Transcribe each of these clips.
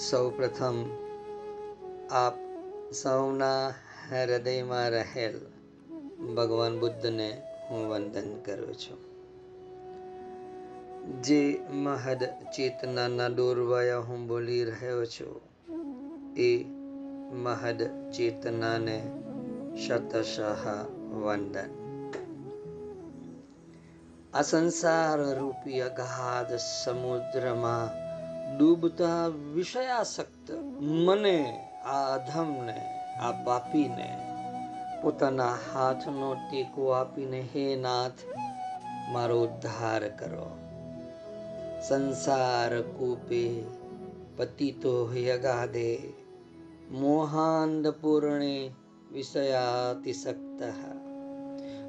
સૌ પ્રથમ આપ સૌના હૃદયમાં રહેલ ભગવાન બુદ્ધને હું વંદન કરું છું. જે મહદ ચેતનાના દોરવાયા હું બોલી રહ્યો છું, એ મહદ ચેતનાને શતશઃ વંદન. આ સંસાર રૂપી અગાધ સમુદ્રમાં ડૂબતા વિષયાસક્ત મને, આ અધમને, આ પાપીને પોતાના હાથનો ટેકો આપીને, હે નાથ, મારો ઉદ્ધાર કરો. સંસાર કૂપે પતિતો યગાદે મોહાંધ પૂર્ણે વિષયાતિસક્ત.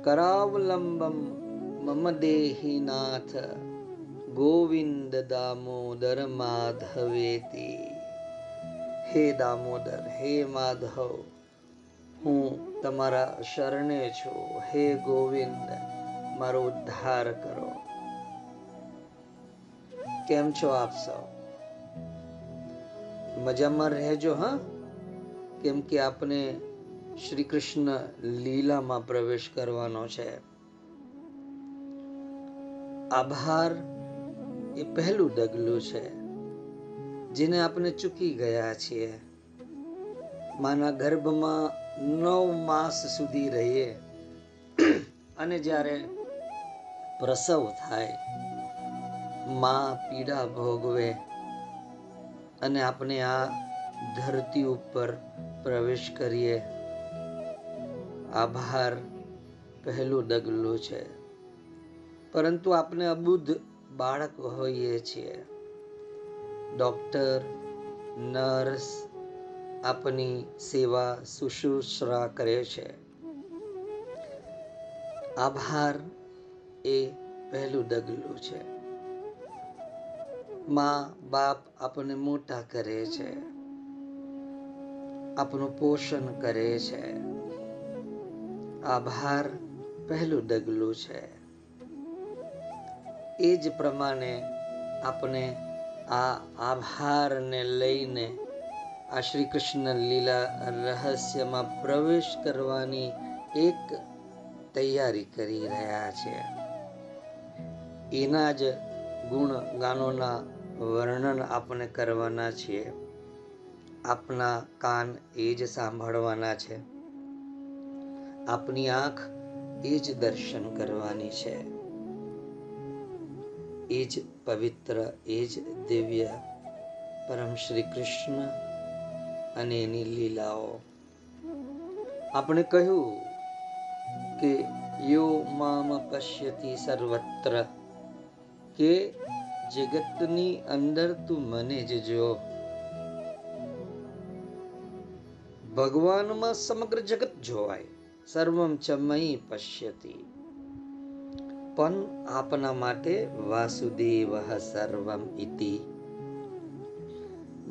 કરાવલંબમ મમ દેહી નાથ ગોવિંદ દામોદર માધવેતી હે દામોદર, હે માધવ, હું તમારા શરણે છું. હે ગોવિંદ, મારો ઉદ્ધાર કરો. કેમ છો આપ સૌ? મજામાં રહેજો, હા? કેમ કે આપને શ્રી કૃષ્ણ લીલામાં પ્રવેશ કરવાનો છે. આભાર. એ પહેલું ડગલું છે, જેને આપણે ચૂકી ગયા છીએ. માના ગર્ભમાં નવ માસ સુધી રહીએ. અને જ્યારે પ્રસવ થાય, માં પીડા ભોગવે અને આપણે આ ધરતી ઉપર પ્રવેશ કરીએ. આભાર પહેલું ડગલું છે. પરંતુ આપણે અબુદ્ધ બાળક હોઈએ છીએ. ડોક્ટર, નર્સ આપની સેવા શુશ્રૂષા કરે છે. આભાર એ પહેલું ડગલું છે. મા બાપ આપણને મોટા કરે છે. આપણું પોષણ કરે છે. આભાર પહેલું ડગલું છે. એ જ પ્રમાણે આપણે આ આભારને લઈને આ શ્રી કૃષ્ણ લીલા રહસ્યમાં પ્રવેશ કરવાની એક તૈયારી કરી રહ્યા છે. એના જ ગુણ ગાનોના વર્ણન આપણે કરવાના છીએ. આપના કાન એ જ સાંભળવાના છે. આપની આંખ એ જ દર્શન કરવાની છે. એ જ પવિત્ર એ જ દિવ્ય પરમ શ્રી કૃષ્ણ અને એની લીલાઓ. આપણે કહ્યું કે યો મામ પશ્યતી સર્વત્ર, કે જગતની અંદર તું મને જ જો. ભગવાનમાં સમગ્ર જગત જોવાય, સર્વમ ચ મયી પશ્યતિ. પણ આપના માટે વાસુદેવ સર્વમ ઇતિ.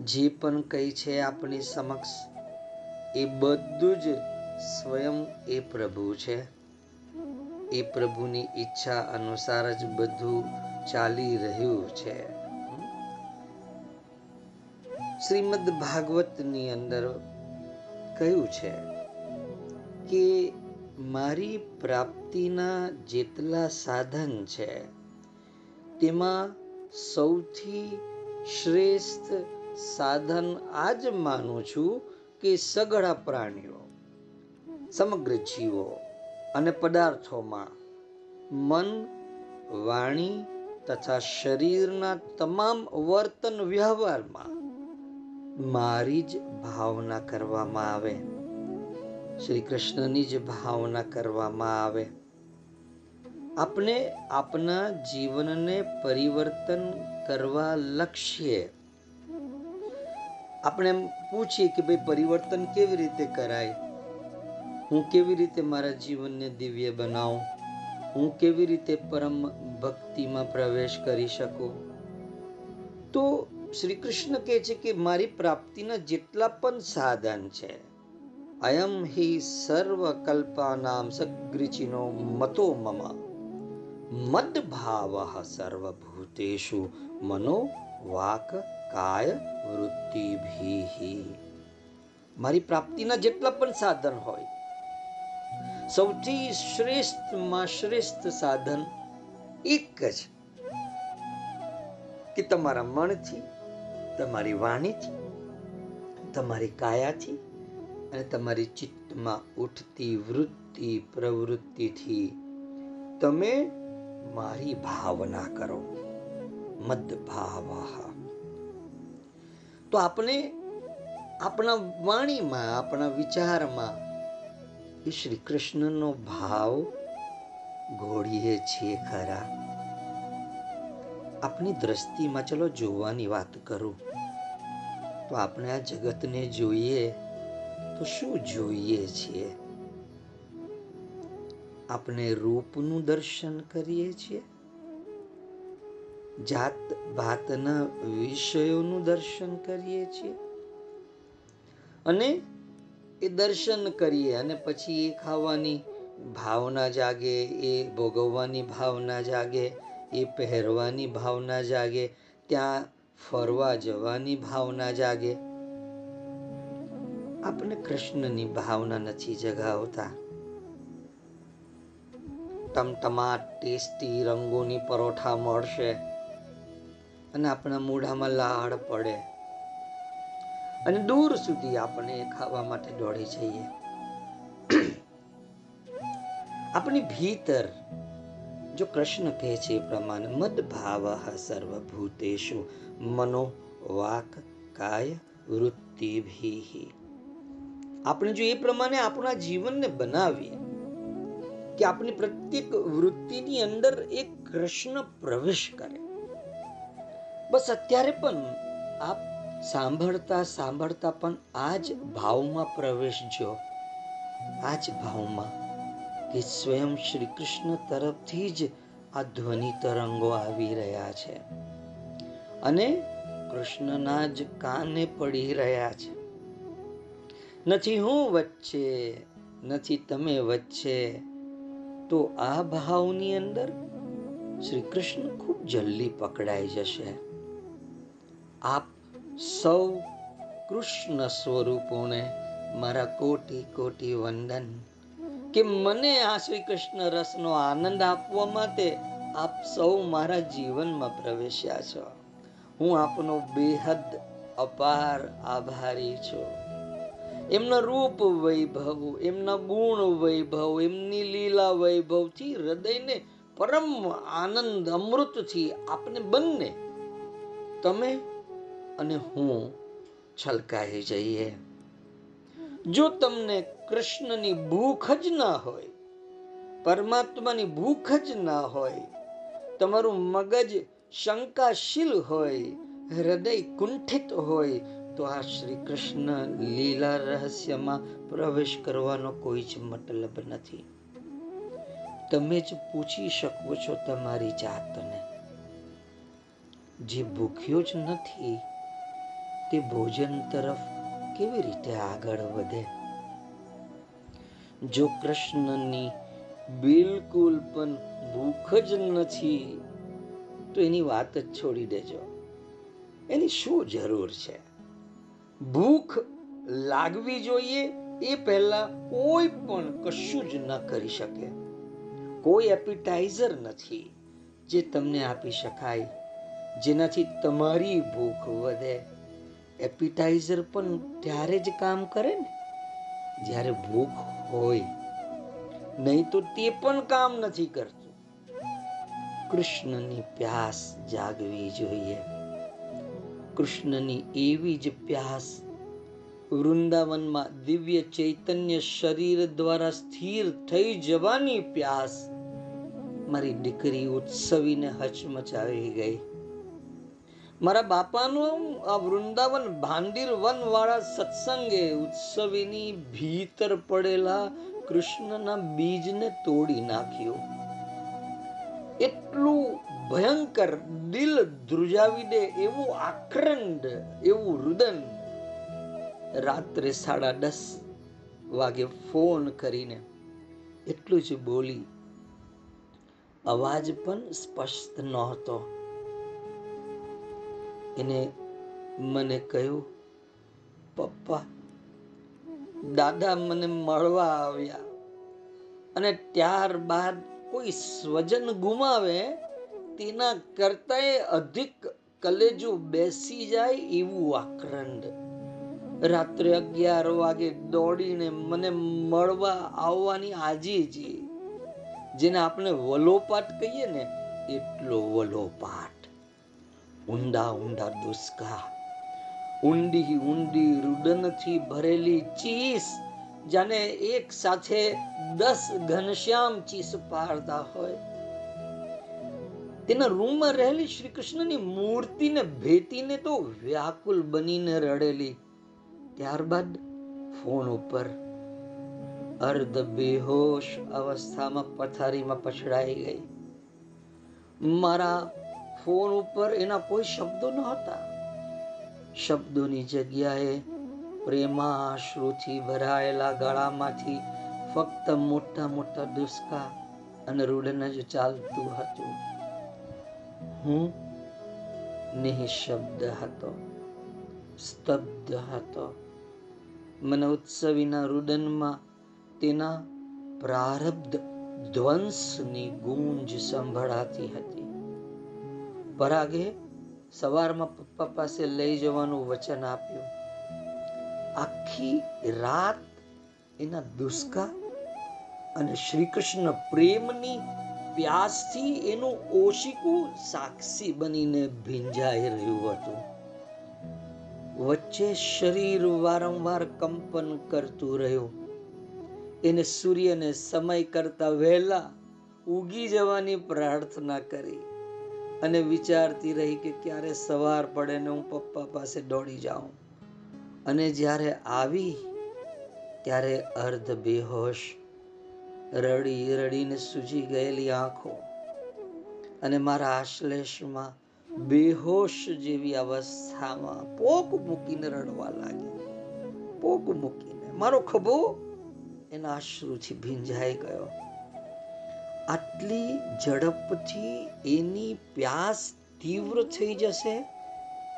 જે પણ કઈ છે આપણી સમક્ષ, એ બધું જ સ્વયં એ પ્રભુ છે. એ પ્રભુની ઈચ્છા અનુસાર જ બધું ચાલી રહ્યું છે. શ્રીમદ ભાગવતની અંદર કહ્યું છે કે મારી પ્રાપ્તિના જેટલા સાધન છે, તેમાં સૌથી શ્રેષ્ઠ સાધન આ જ માનું છું કે સગળા પ્રાણીઓ, સમગ્ર જીવો અને પદાર્થોમાં મન, વાણી તથા શરીરના તમામ વર્તન વ્યવહારમાં મારી જ ભાવના કરવામાં આવે. શ્રી કૃષ્ણની જ ભાવના કરવામાં આવે. આપણે આપના જીવનને પરિવર્તન કરવા લક્ષ્ય. આપણે એમ પૂછીએ કે ભાઈ પરિવર્તન કેવી રીતે કરાય? હું કેવી રીતે મારા જીવનને દિવ્ય બનાવું? હું કેવી રીતે પરમ ભક્તિમાં પ્રવેશ કરી શકું? તો શ્રી કૃષ્ણ કહે છે કે મારી પ્રાપ્તિના જેટલા પણ સાધન છે અયમ હિ સર્વકલ્પાનામ સગ્રિચિનો મતો મમ મદભાવ સર્વભૂતેષુ મનો વાક કાય વૃત્તિભિ મારી પ્રાપ્તિના જેટલા પણ સાધન હોય સૌથી શ્રેષ્ઠમાં શ્રેષ્ઠ સાધન એક જ કે તમારા મનથી તમારી વાણીથી તમારી કાયાથી અને તમારી ચિત્તમાં ઉઠતી વૃત્તિ પ્રવૃત્તિથી તમે મારી ભાવના કરો. મદ ભાવ તો આપણે આપણા વાણીમાં, આપણા વિચારમાં એ શ્રી કૃષ્ણનો ભાવ ઘોડીએ છીએ ખરા. આપણી દ્રષ્ટિમાં ચલો જોવાની વાત કરું. તો આપણે આ જગતને જોઈએ શું જોઈએ છીએ? આપણે રૂપનું દર્શન કરીએ છીએ? જાત ભાતના વિષયોનું દર્શન કરીએ છીએ? અને એ દર્શન કરીએ અને પછી એ ખાવાની ભાવના જાગે, એ ભોગવવાની ભાવના જાગે, એ પહેરવાની ભાવના જાગે, ત્યાં ફરવા જવાની ભાવના જાગે. આપણે કૃષ્ણની ભાવના નથી જગાવતા. ટમટમાટ ટેસ્ટી રંગોની પરોઠા મળશે અને આપણા મોઢામાં લાળ પડે. અને દૂર સુધી આપણે ખાવા માટે દોડી જઈએ. આપણી ભીતર જો કૃષ્ણ કહે છે એ પ્રમાણે, મદ ભાવ સર્વભૂતેશુ મનો વાક કાય વૃત્તિ ભી આપણે જો એ પ્રમાણે આપણા જીવનને બનાવીએ, કે આપણી પ્રત્યેક વૃત્તિની અંદર એક કૃષ્ણ પ્રવેશ કરે. બસ અત્યારે પણ આપ સાંભળતા સાંભળતા પણ આ જ ભાવમાં પ્રવેશજો આ જ ભાવમાં કે સ્વયં શ્રી કૃષ્ણ તરફથી જ આ ધ્વનિ તરંગો આવી રહ્યા છે. અને કૃષ્ણના જ કાને પડી રહ્યા છે. નથી હું વચ્ચે, નથી તમે વચ્ચે. તો આ ભાવની અંદર શ્રી કૃષ્ણ ખૂબ જલ્દી પકડાઈ જશે. આપ સૌ કૃષ્ણ સ્વરૂપોને મારા કોટી કોટી વંદન. કે મને આ શ્રી કૃષ્ણ રસનો આનંદ આપવા માટે આપ સૌ મારા જીવનમાં પ્રવેશ્યા છો. હું આપનો બેહદ અપાર આભારી છું. એમના રૂપ વૈભવ, એમના ગુણ વૈભવ, એમની લીલા વૈભવથી હૃદયને પરમ આનંદ અમૃતથી આપને બંને, તમે અને હું છલકાઈ જઈએ. જો તમને કૃષ્ણની ભૂખ જ ના હોય, પરમાત્માની ભૂખ જ ના હોય, તમારું મગજ શંકાશીલ હોય, હૃદય કુંઠિત હોય તો આ શ્રી કૃષ્ણ લીલા રહસ્યમાં પ્રવેશ કરવાનો કોઈ જ મતલબ નથી. તમે જ પૂછી શકો છો તમારી જાતને. જે ભૂખ્યો જ નથી, તે ભોજન તરફ કેવી રીતે આગળ વધે? જો કૃષ્ણની બિલકુલ પણ ભૂખ જ નથી, તો એની વાત જ છોડી દેજો. એની શું જરૂર છે? ભૂખ લાગવી જોઈએ એ પહેલા કોઈ પણ કશું જ ન કરી શકે. કોઈ એપિટાઇઝર નથી જે તમને આપી શકાય, જેનાથી તમારી ભૂખ વધે. એપિટાઇઝર પણ ત્યારે જ કામ કરે ને, જ્યારે ભૂખ હોય. નહીં તો તે પણ કામ નથી કરતું. કૃષ્ણની પ્યાસ જાગવી જોઈએ. કૃષ્ણની એવી જ પ્યાસ. વૃંદાવનમાં દિવ્ય ચૈતન્ય શરીર દ્વારા સ્થિર થઈ જવાની પ્યાસ. મારી દીકરી ઉત્સવીને હચમચાવી ગઈ. મારા બાપાનું આ વૃંદાવન ભાંડીર વન વાળા સત્સંગે ઉત્સવીની ભીતર પડેલા કૃષ્ણના બીજને તોડી નાખ્યો. એટલું ભયંકર દિલ ધ્રુજાવી દે એવું આક્રંડ એવું રુદન. રાત્રે સાડા દસ વાગે ફોન કરીને એટલું જ બોલી. અવાજ પણ સ્પષ્ટ નહોતો. એને મને કહ્યું, પપ્પા, દાદા મને મળવા આવ્યા. અને ત્યારબાદ કોઈ સ્વજન ગુમાવે તેના કરતા અધિક કલેજો બેસી જાય એવું આક્રંદ. રાત્રે અગિયાર વાગે દોડીને મને મળવા આવવાની આજીજી જેને આપણે વલોપાટ કહીએ ને, એટલો વલોપાટ. ઊંડા ઊંડા દુષ્કા. ઊંડી ઊંડી રુદનથી ભરેલી ચીસ, જાને એક સાથે દસ ઘનશ્યામ ચીસ પાડતા હોય. તેના રૂમમાં રહેલી શ્રી કૃષ્ણની મૂર્તિને ભેટીને તો વ્યાકુલ બનીને રડેલી. ત્યારબાદ ફોન ઉપર અર્ધ બેહોશ અવસ્થામાં પથારીમાં પછડાઈ ગઈ. મારા ફોન ઉપર એના કોઈ શબ્દો ન હતા શબ્દોની જગ્યાએ પ્રેમાશ્રુથી ભરાયેલા ગળામાંથી ફક્ત મોટા મોટા દુષ્કા અને રૂડન જ ચાલતું હતું. હું? નિઃશબ્દ હતો. સ્તબ્ધ હતો. મને ઉત્સવીના રુદનમાં તેના પ્રારબ્ધ ધ્વંસની ગુંજ સંભળાતી હતી. પરાગે સવારમાં પપ્પા પાસે લઈ જવાનું વચન આપ્યું. આખી રાત એના દુષ્કા અને શ્રી કૃષ્ણ પ્રેમની પ્યાસથી એનું ઓશિકું સાક્ષી બનીને ભીંજાઈ રહ્યું હતું. વચ્ચે શરીર વારંવાર કંપન કરતું રહ્યું. એને સૂર્યને સમય કરતા વહેલા ઉગી જવાની પ્રાર્થના કરી અને વિચારતી રહી કે ક્યારે સવાર પડે ને હું પપ્પા પાસે દોડી જાઉં. અને જ્યારે આવી, ત્યારે અર્ધ બેહોશ રડી રડીને સૂજી ગયેલી આંખો અને મારા આશ્લેષમાં બેહોશ જેવી અવસ્થામાં પોક મૂકીને રડવા લાગી. પોક મૂકીને. મારો ખભો એના અશ્રુથી ભીંજાઈ ગયો. આટલી ઝડપથી એની પ્યાસ તીવ્ર થઈ જશે?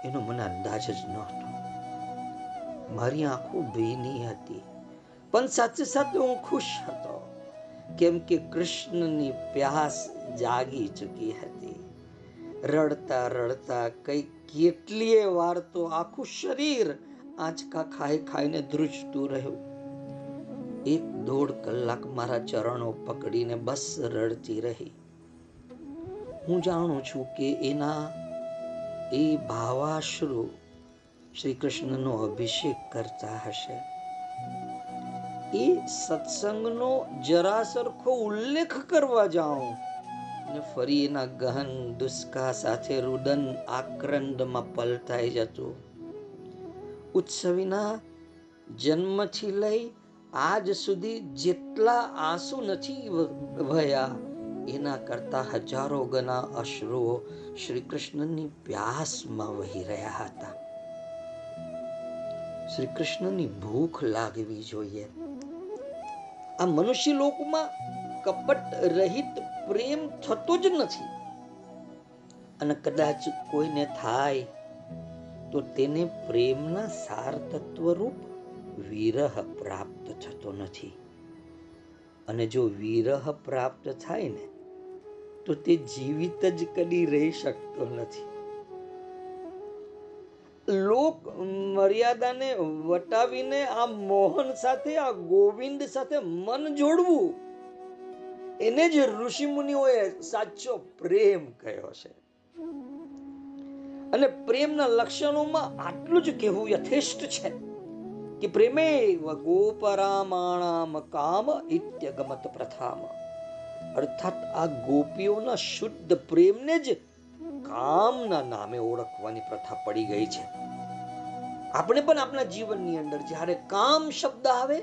એનો મને અંદાજ જ નહોતો. મારી આંખો ભીની હતી. પણ સાથે સાથે હું ખુશ હતો. કેમ કે કૃષ્ણની પ્યાસ જાગી ચૂકી હતી. રડતા રડતા કઈ કેટલીય વાર તો આખું શરીર આંચકા ખાઈ ખાઈને ધ્રુજતું રહ્યું. એક દોઢ કલાક મારા ચરણો પકડીને બસ રડતી રહી. હું જાણું છું કે એના એ ભાવાશ્રુ શ્રી કૃષ્ણનો અભિષેક કરતા હશે. એ સત્સંગનો જરા સરખો ઉલ્લેખ કરવા જાઉં ને ફરી એના ગહન દુષ્કા સાથે રુદન આક્રંદમાં પલટાઈ જતું. ઉત્સવીના જન્મથી લઈ આજ સુધી જેટલા આંસુ નથી વહ્યા, એના કરતા હજારો ગણા અશ્રુઓ શ્રી કૃષ્ણની પ્યાસમાં વહી રહ્યા હતા. શ્રી કૃષ્ણની ભૂખ લાગવી જોઈએ. આ મનુષ્ય લોકમાં કપટ રહિત પ્રેમ થતો જ નથી. અને કદાચ કોઈને થાય તો તેને પ્રેમના સાર તત્વ રૂપ વિરહ પ્રાપ્ત થતો નથી. અને જો વિરહ પ્રાપ્ત થાય ને, તો તે જીવિત જ કદી રહી શકતો નથી. લોક મર્યાદાને વટાવીને આ મોહન સાથે, આ ગોવિંદ સાથે મન જોડવું, એને જ ઋષિ મુનિઓએ સાચો પ્રેમ કહ્યો છે. અને પ્રેમના લક્ષણોમાં આટલું જ કહેવું યથેષ્ટ છે કે પ્રેમે ગોપરામાણામ કામ ઇત્યગમત પ્રથામ. અર્થાત આ ગોપીઓના શુદ્ધ પ્રેમને જ કામના નામે ઓળખવાની પ્રથા પડી ગઈ છે. આપણે પણ આપણા જીવનની અંદર જ્યારે કામ શબ્દ આવે,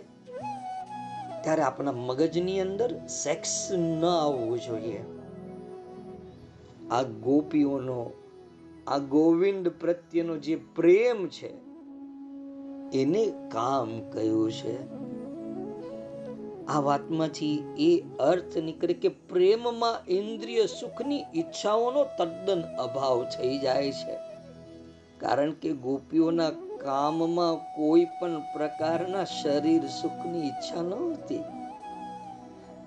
ત્યારે આપણા મગજની અંદર સેક્સ ન આવવું જોઈએ. આ ગોપીઓનો, આ ગોવિંદ પ્રત્યેનો જે પ્રેમ છે, એને કામ કયું છે? આ વાતમાંથી એ અર્થ નીકળે કે પ્રેમમાં ઇન્દ્રિય સુખની ઈચ્છાઓનો તદ્દન અભાવ થઈ જાય છે. કારણ કે ગોપીઓના કામમાં કોઈ પણ પ્રકારના શરીર સુખની ઈચ્છા ન હતી.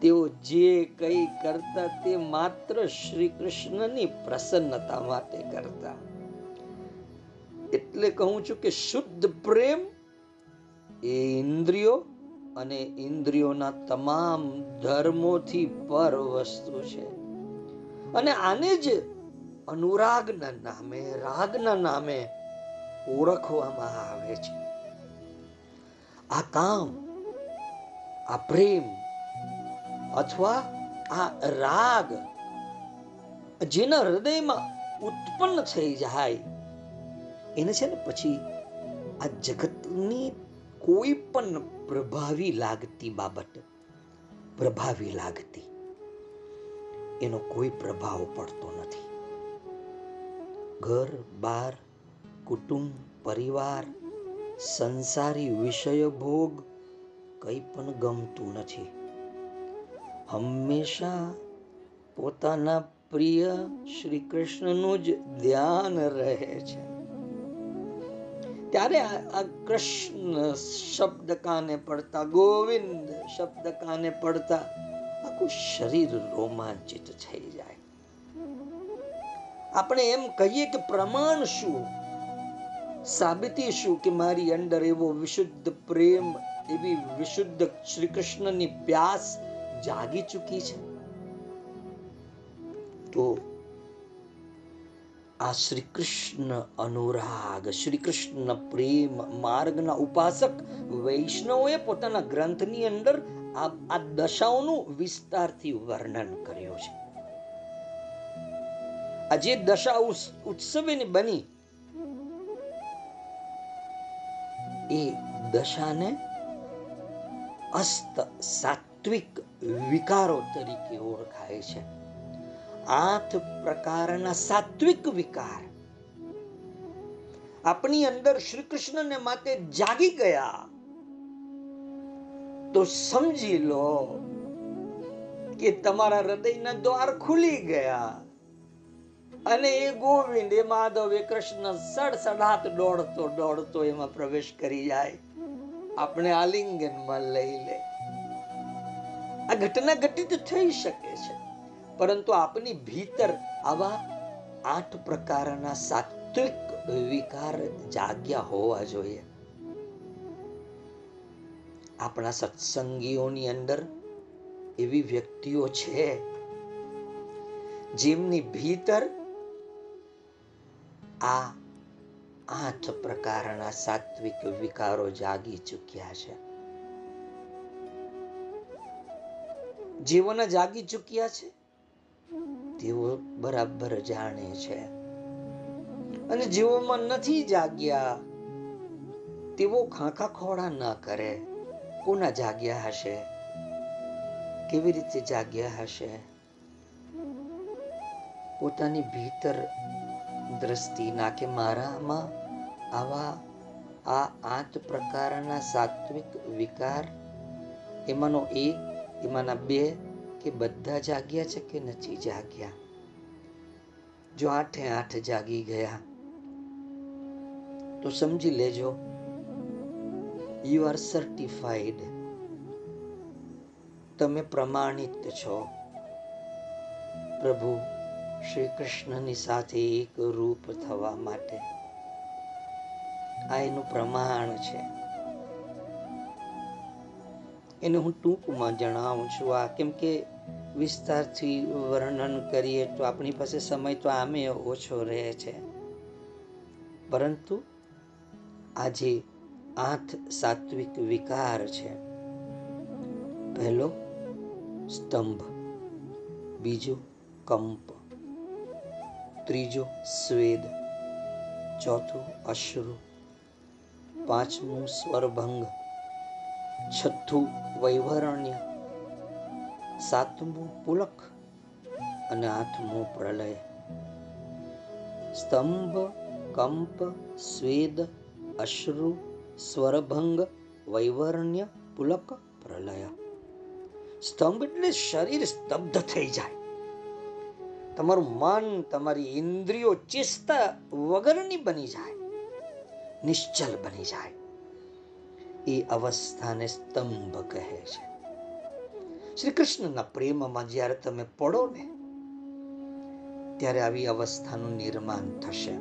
તેઓ જે કંઈ કરતા તે માત્ર શ્રી કૃષ્ણની પ્રસન્નતા માટે કરતા. એટલે કહું છું કે શુદ્ધ પ્રેમ એ ઇન્દ્રિયો અને ઇન્દ્રિયોના તમામ ધર્મોથી પર વસ્તુ છે. અને આને જ અનુરાગના નામે, રાગના નામે ઓળખવામાં આવે છે. આ કામ, આ પ્રેમ અથવા આ રાગ જેના હૃદયમાં ઉત્પન્ન થઈ જાય, એને છે ને પછી આ જગતની કોઈ પણ પ્રભાવી લાગતી બાબત, પ્રભાવી લાગતી, એનો કોઈ પ્રભાવ પડતો નથી. ઘર, બાર, કુટુંબ, પરિવાર, સંસારી વિષય ભોગ કંઈ પણ ગમતું નથી. હંમેશા પોતાના પ્રિય શ્રી કૃષ્ણનું જ ધ્યાન રહે છે. ત્યારે આ કૃષ્ણ શબ્દ કાને પડતા, ગોવિંદ શબ્દ કાને પડતા, આખું શરીર રોમાંચિત થઈ જાય. આપણે એમ કહીએ કે પ્રમાણ શું? સાબિતી શું કે મારી અંદર એવો વિશુદ્ધ પ્રેમ, એવી વિશુદ્ધ શ્રી કૃષ્ણની પ્યાસ જાગી ચૂકી છે? તો આ શ્રી કૃષ્ણ અનુરાગ શ્રી કૃષ્ણ પ્રેમ માર્ગના ઉપાસક વૈષ્ણવોએ પોતાના ગ્રંથની અંદર આ દશાઓનું વિસ્તારથી વર્ણન કર્યું છે. આ જે દશા ઉત્સવીની બની, એ દશાને અસ્ત સાત્વિક વિકારો તરીકે ઓળખાય છે. આઠ પ્રકારના સાત્વિક વિકાર. આપણી અંદર શ્રી કૃષ્ણને માટે જાગી ગયા તો સમજી લો કે તમારા હૃદયના દ્વાર ખુલી ગયા અને એ ગોવિંદ, એ માધવ, એ કૃષ્ણ સડસડાટ દોડતો દોડતો એમાં પ્રવેશ કરી જાય. આપણે આલિંગનમાં લઈ લે. આ ઘટના ઘટિત થઈ શકે છે. પરંતુ આપની ભીતર આવા આઠ પ્રકારના સાત્વિક વિકાર જાગ્યા હોવા જોઈએ. આપણા સત્સંગીઓની અંદર એવી વ્યક્તિઓ છે જેમની ભીતર આ આઠ પ્રકારના સાત્વિક વિકારો જાગી ચૂક્યા છે. જીવન જાગી ચૂક્યા છે. તેઓ બરાબર જાણે છે. અને જેઓમાં નથી જાગ્યા, તેઓ ખાખા ખોડા ન કરે. કોના જાગ્યા હશે? કેવી રીતે જાગ્યા હશે? પોતાની ભીતર દ્રષ્ટિ નાખે મારામાં આવા આ આઠ પ્રકારના સાત્વિક વિકાર? એમાંનો એક, એમાંના બે કે બધા જાગ્યા છે કે નથી જાગ્યા? જો આઠે આઠ જાગી ગયા, તો સમજી લેજો યુ આર સર્ટિફાઈડ તમે પ્રમાણિત છો. પ્રભુ શ્રી કૃષ્ણની સાથે એક રૂપ થવા માટે. આ એનું પ્રમાણ છે. એને હું ટૂંકમાં જણાવું છું આ, કેમ કે વિસ્તારથી વર્ણન કરીએ તો આપણી પાસે સમય તો આમે ઓછો રહે છે. પરંતુ આજે આઠ સાત્વિક વિકાર છે. પહેલો સ્તંભ, બીજો કંપ, ત્રીજો સ્વેદ, ચોથો અશ્રુ, પાંચમું સ્વરભંગ, છઠ્ઠું વૈવરણ્ય. સાતમું પુલક અને આઠમું પ્રલય. સ્તંભ, કંપ, સ્વેદ, અશ્રુ, સ્વરભંગ, વૈવરણ્ય, પુલક, પ્રલય. સ્તંભ એટલે શરીર સ્તબ્ધ થઈ જાય. તમારું મન, તમારી ઇન્દ્રિયો ચેષ્ટા વગરની બની જાય. નિશ્ચલ બની જાય. એ અવસ્થાને સ્તંભ કહે છે. શ્રી કૃષ્ણના પ્રેમમાં જ્યારે તમે પડો ને, ત્યારે આવી અવસ્થાનું નિર્માણ થશે.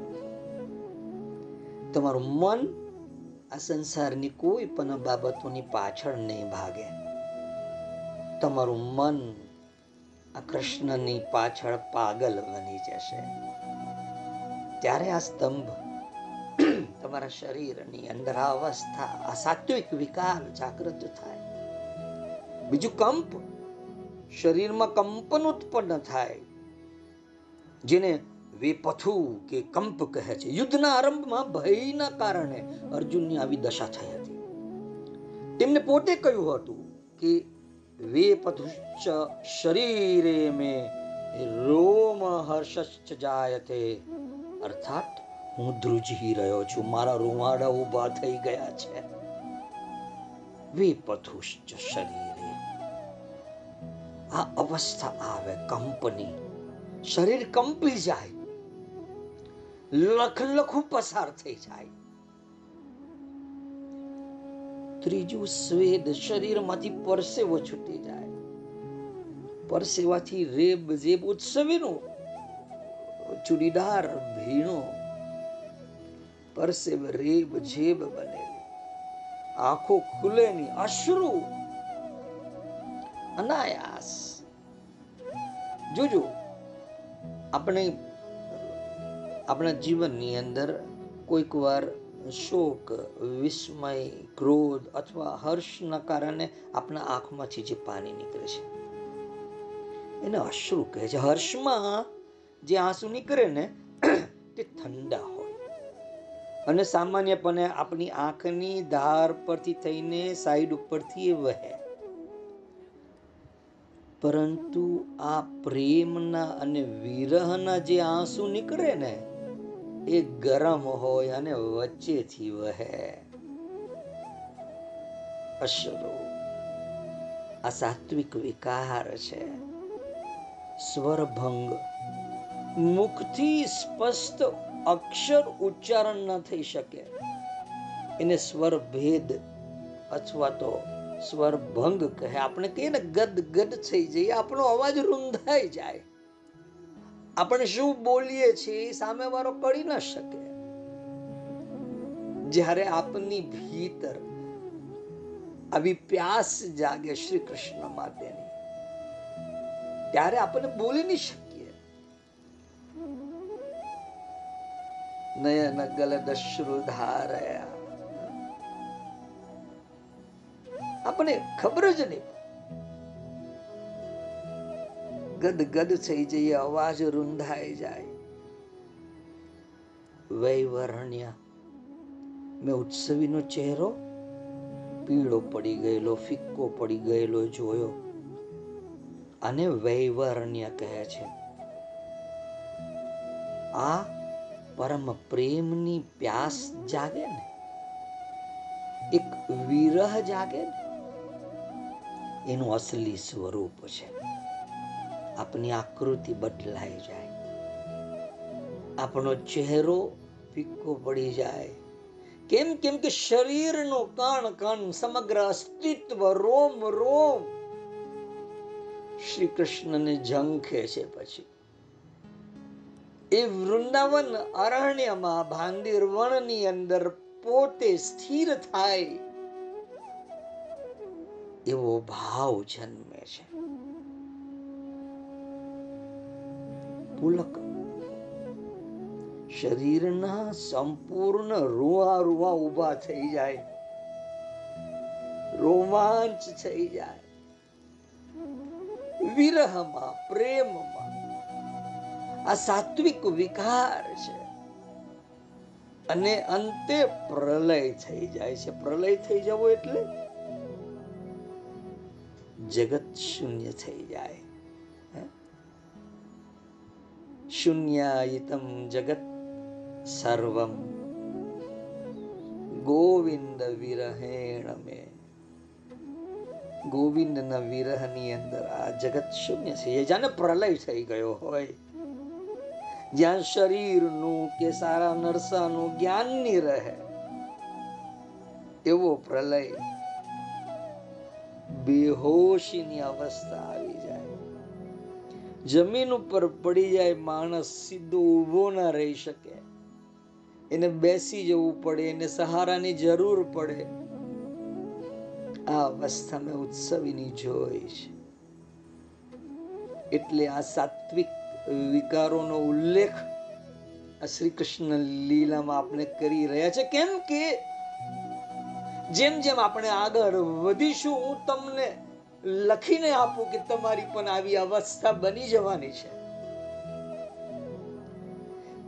તમારું મન આ સંસારની કોઈ પણ બાબતોની પાછળ નહીં ભાગે. તમારું મન આ કૃષ્ણની પાછળ પાગલ બની જશે. ત્યારે આ સ્તંભ તમારા શરીરની અંદર અવસ્થા, આ સાત્વિક વિકાર જાગૃત થાય. બીજું કંપ શરીરમાં કંપન ઉત્પન્ન થાય. જેને વેપથુ કે કંપ કહે છે. યુદ્ધના આરંભમાં ભયના કારણે અર્જુનની આવી દશા થઈ હતી. તેમને પોતે કહ્યું હતું કે વેપથુશ્ચ શરીરે મે રોમ હર્ષશ્ચ જાયતે. અર્થાત હું ધ્રુજી રહ્યો છું. મારા રૂવાડા ઊભા થઈ ગયા છે. વેપથુશ્ચ શરીરે. આ અવસ્થા આવે કંપની. શરીર કંપી જાય. લખ લખું પસાર થઈ જાય. ત્રીજું સ્વેદ શરીરમાંથી પરસેવો છૂટી જાય. પરસેવાથી રેબ જેબ ઉત્સવીનો, ચૂડીદાર ભીણો પરસેવ રેબ જેબ બને આંખો ખુલે ની અશ્રુ અનાયાસ. જોજો, આપણે, આપણા જીવનની અંદર કોઈક વાર શોક, વિસ્મય, ક્રોધ અથવા હર્ષના કારણે આપણા આંખમાંથી જે પાણી નીકળે છે, એને અશ્રુ કહે છે. હર્ષમાં જે આંસુ નીકળે ને, તે ઠંડા હોય. અને સામાન્યપણે આપણી આંખની ધાર પરથી થઈને સાઈડ ઉપરથી એ વહે. પરંતુ આ પ્રેમના અને વિરહના જે આંસુ નીકળે ને, એ ગરમ હોય અને વચ્ચેથી વહે. અશરો આ સાત્વિક વિકાર છે. સ્વરભંગ, મુખથી સ્પષ્ટ અક્ષર ઉચ્ચારણ ન થઈ શકે. એને સ્વર ભેદ અથવા તો સ્વર ભંગ કહે. આપણે કહીએ ને, ગદ થઈ જઈએ, આપણો અવાજ રૂંધાઈ જાય. આપણે શું બોલીએ છીએ સામે વાળો કરી ન શકે. જ્યારે આપની ભીતર આવી પ્યાસ જાગે શ્રી કૃષ્ણ માટેની, ત્યારે આપણે બોલી નહીં શકીએ. નયન ગલદ શ્રુ આપણે ખબર જ નહીં. ગદ ગદ થઈ જઈએ, અવાજ રૂંધાઈ જાય. વૈવરણ્ય. મેં ઉત્સવીનો ચહેરો પીળો પડી ગયેલો, ફિક્કો પડી ગયેલો, જોયો. અને વૈવરણ્ય કહે છે. આ પરમ પ્રેમની પ્યાસ જાગે ને? એક વિરહ જાગે ને? એનું અસલી સ્વરૂપ છે. આપની આકૃતિ બદલાઈ જાય. આપણો ચહેરો ફીકો પડી જાય. કેમ કેમ કે શરીરનો કણ કણ, સમગ્ર અસ્તિત્વ રોમ રોમ. શ્રી કૃષ્ણને ઝંખે છે પછી. એ વૃંદાવન અરણ્યમાં ભાંગીર વનની અંદર પોતે સ્થિર થાય. એવો ભાવ જન્મે છે. પુલક. શરીરના સંપૂર્ણ રૂવા રૂવા ઊભા થઈ જાય. રોમાંચ થઈ જાય. વિરહમાં, પ્રેમમાં. આ સાત્વિક વિકાર છે. અને અંતે પ્રલય થઈ જાય છે. પ્રલય થઈ જવો એટલે જગત શૂન્ય થઈ જાય. શૂન્યાયિતમ જગત સર્વમ. ગોવિંદ વિરહેણ મે. ગોવિંદના વિરહની અંદર આ જગત શૂન્ય છે જાણે પ્રલય થઈ ગયો હોય, જ્યાં શરીરનું કે સારા નરસાનું જ્ઞાનની રહે, એવો પ્રલય બેહોશીની અવસ્થા આવી જાય. જમીન ઉપર પડી જાય માણસ સીધો ઊભો ના રહી શકે. એને બેસી જવું પડે, એને સહારાની જરૂર પડે. આ અવસ્થા મેં ઉત્સવીની જોઈ છે. એટલે આ સાત્વિક વિકારોનો ઉલ્લેખ આ શ્રી કૃષ્ણ લીલામાં આપણે કરી રહ્યા છે. કેમ કે જેમ જેમ આપણે આગળ વધીશું, હું તમને લખીને આપું કે તમારી પણ આવી અવસ્થા બની જવાની છે.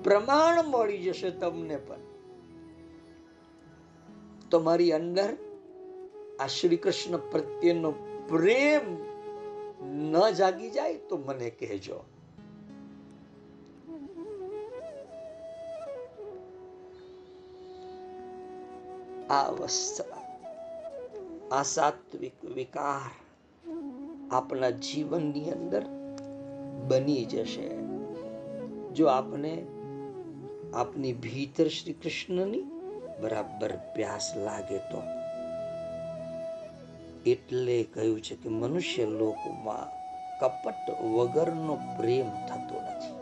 પ્રમાણ મળી જશે તમને પણ. તમારી અંદર આ શ્રી કૃષ્ણ પ્રત્યેનો પ્રેમ ન જાગી જાય તો મને કહેજો. આ અવસ્થા આ સાત્વિક વિકાર આપણા જીવનની અંદર બની જશે. જો આપણે આપની ભીતર શ્રી કૃષ્ણની બરાબર પ્યાસ લાગે તો. એટલે કહ્યું છે કે મનુષ્ય લોકમાં કપટ વગરનો પ્રેમ થતો નથી.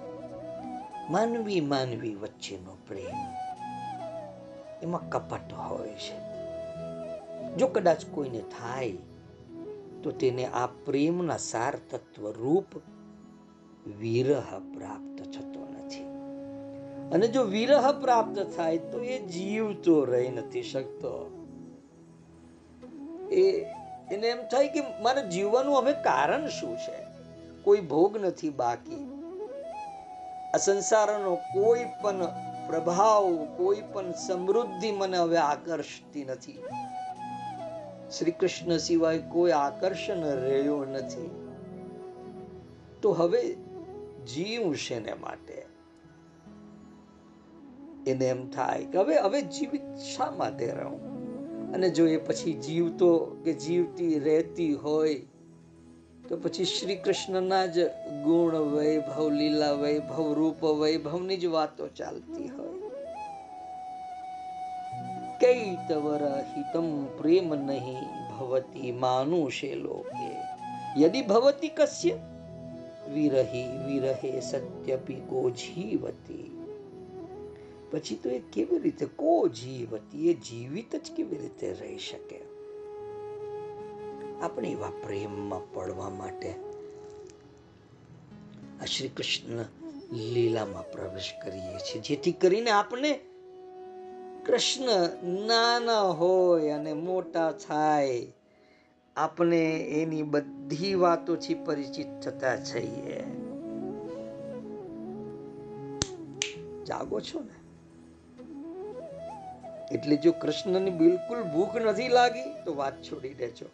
માનવી માનવી વચ્ચેનો પ્રેમ. એમાં કપટ હોય છે. જો કદાચ કોઈને થાય, તો તેને આ પ્રેમના સાર તત્વ રૂપ વિરહ પ્રાપ્ત થતો નથી. અને જો વિરહ પ્રાપ્ત થાય, તો એ જીવતો રહી નથી શકતો. એ, એને એમ થાય કે મારે જીવવાનું હવે કારણ શું છે? કોઈ ભોગ નથી બાકી. આ સંસારનો કોઈ પણ પ્રભાવ કોઈ પણ સમૃદ્ધિ મને હવે આકર્ષતી નથી. શ્રી કૃષ્ણ સિવાય કોઈ આકર્ષણ રહ્યો નથી. તો હવે જીવશે શેને માટે? એને એમ થાય કે હવે હવે જીવિત શા માટે રહું? અને જો એ પછી જીવતો, કે જીવતી રહેતી હોય તો પછી શ્રી કૃષ્ણના જ ગુણ વૈભવ, લીલા વૈભવ, રૂપ વૈભવની જ વાતો ચાલતી હોય. કઈ હિતમ પ્રેમ નહીં ભવતી માનુષે લોકે. યદિ ભવતી કસ્ય વિરહી વિરહે સત્યપી કો જીવતી. પછી તો એ કેવી રીતે કો જીવતી? એ જીવિત જ કેવી રીતે રહી શકે? આપણે એવા પ્રેમમાં પડવા માટે આ શ્રી કૃષ્ણ લીલામાં પ્રવેશ કરીએ છીએ. જેથી કરીને આપણે કૃષ્ણ નાના હોય અને મોટા થાય. આપણે એની બધી વાતોથી પરિચિત થતા છીએ જાગો છો ને? એટલે જો કૃષ્ણની બિલકુલ ભૂખ નથી લાગી, તો વાત છોડી દેજો.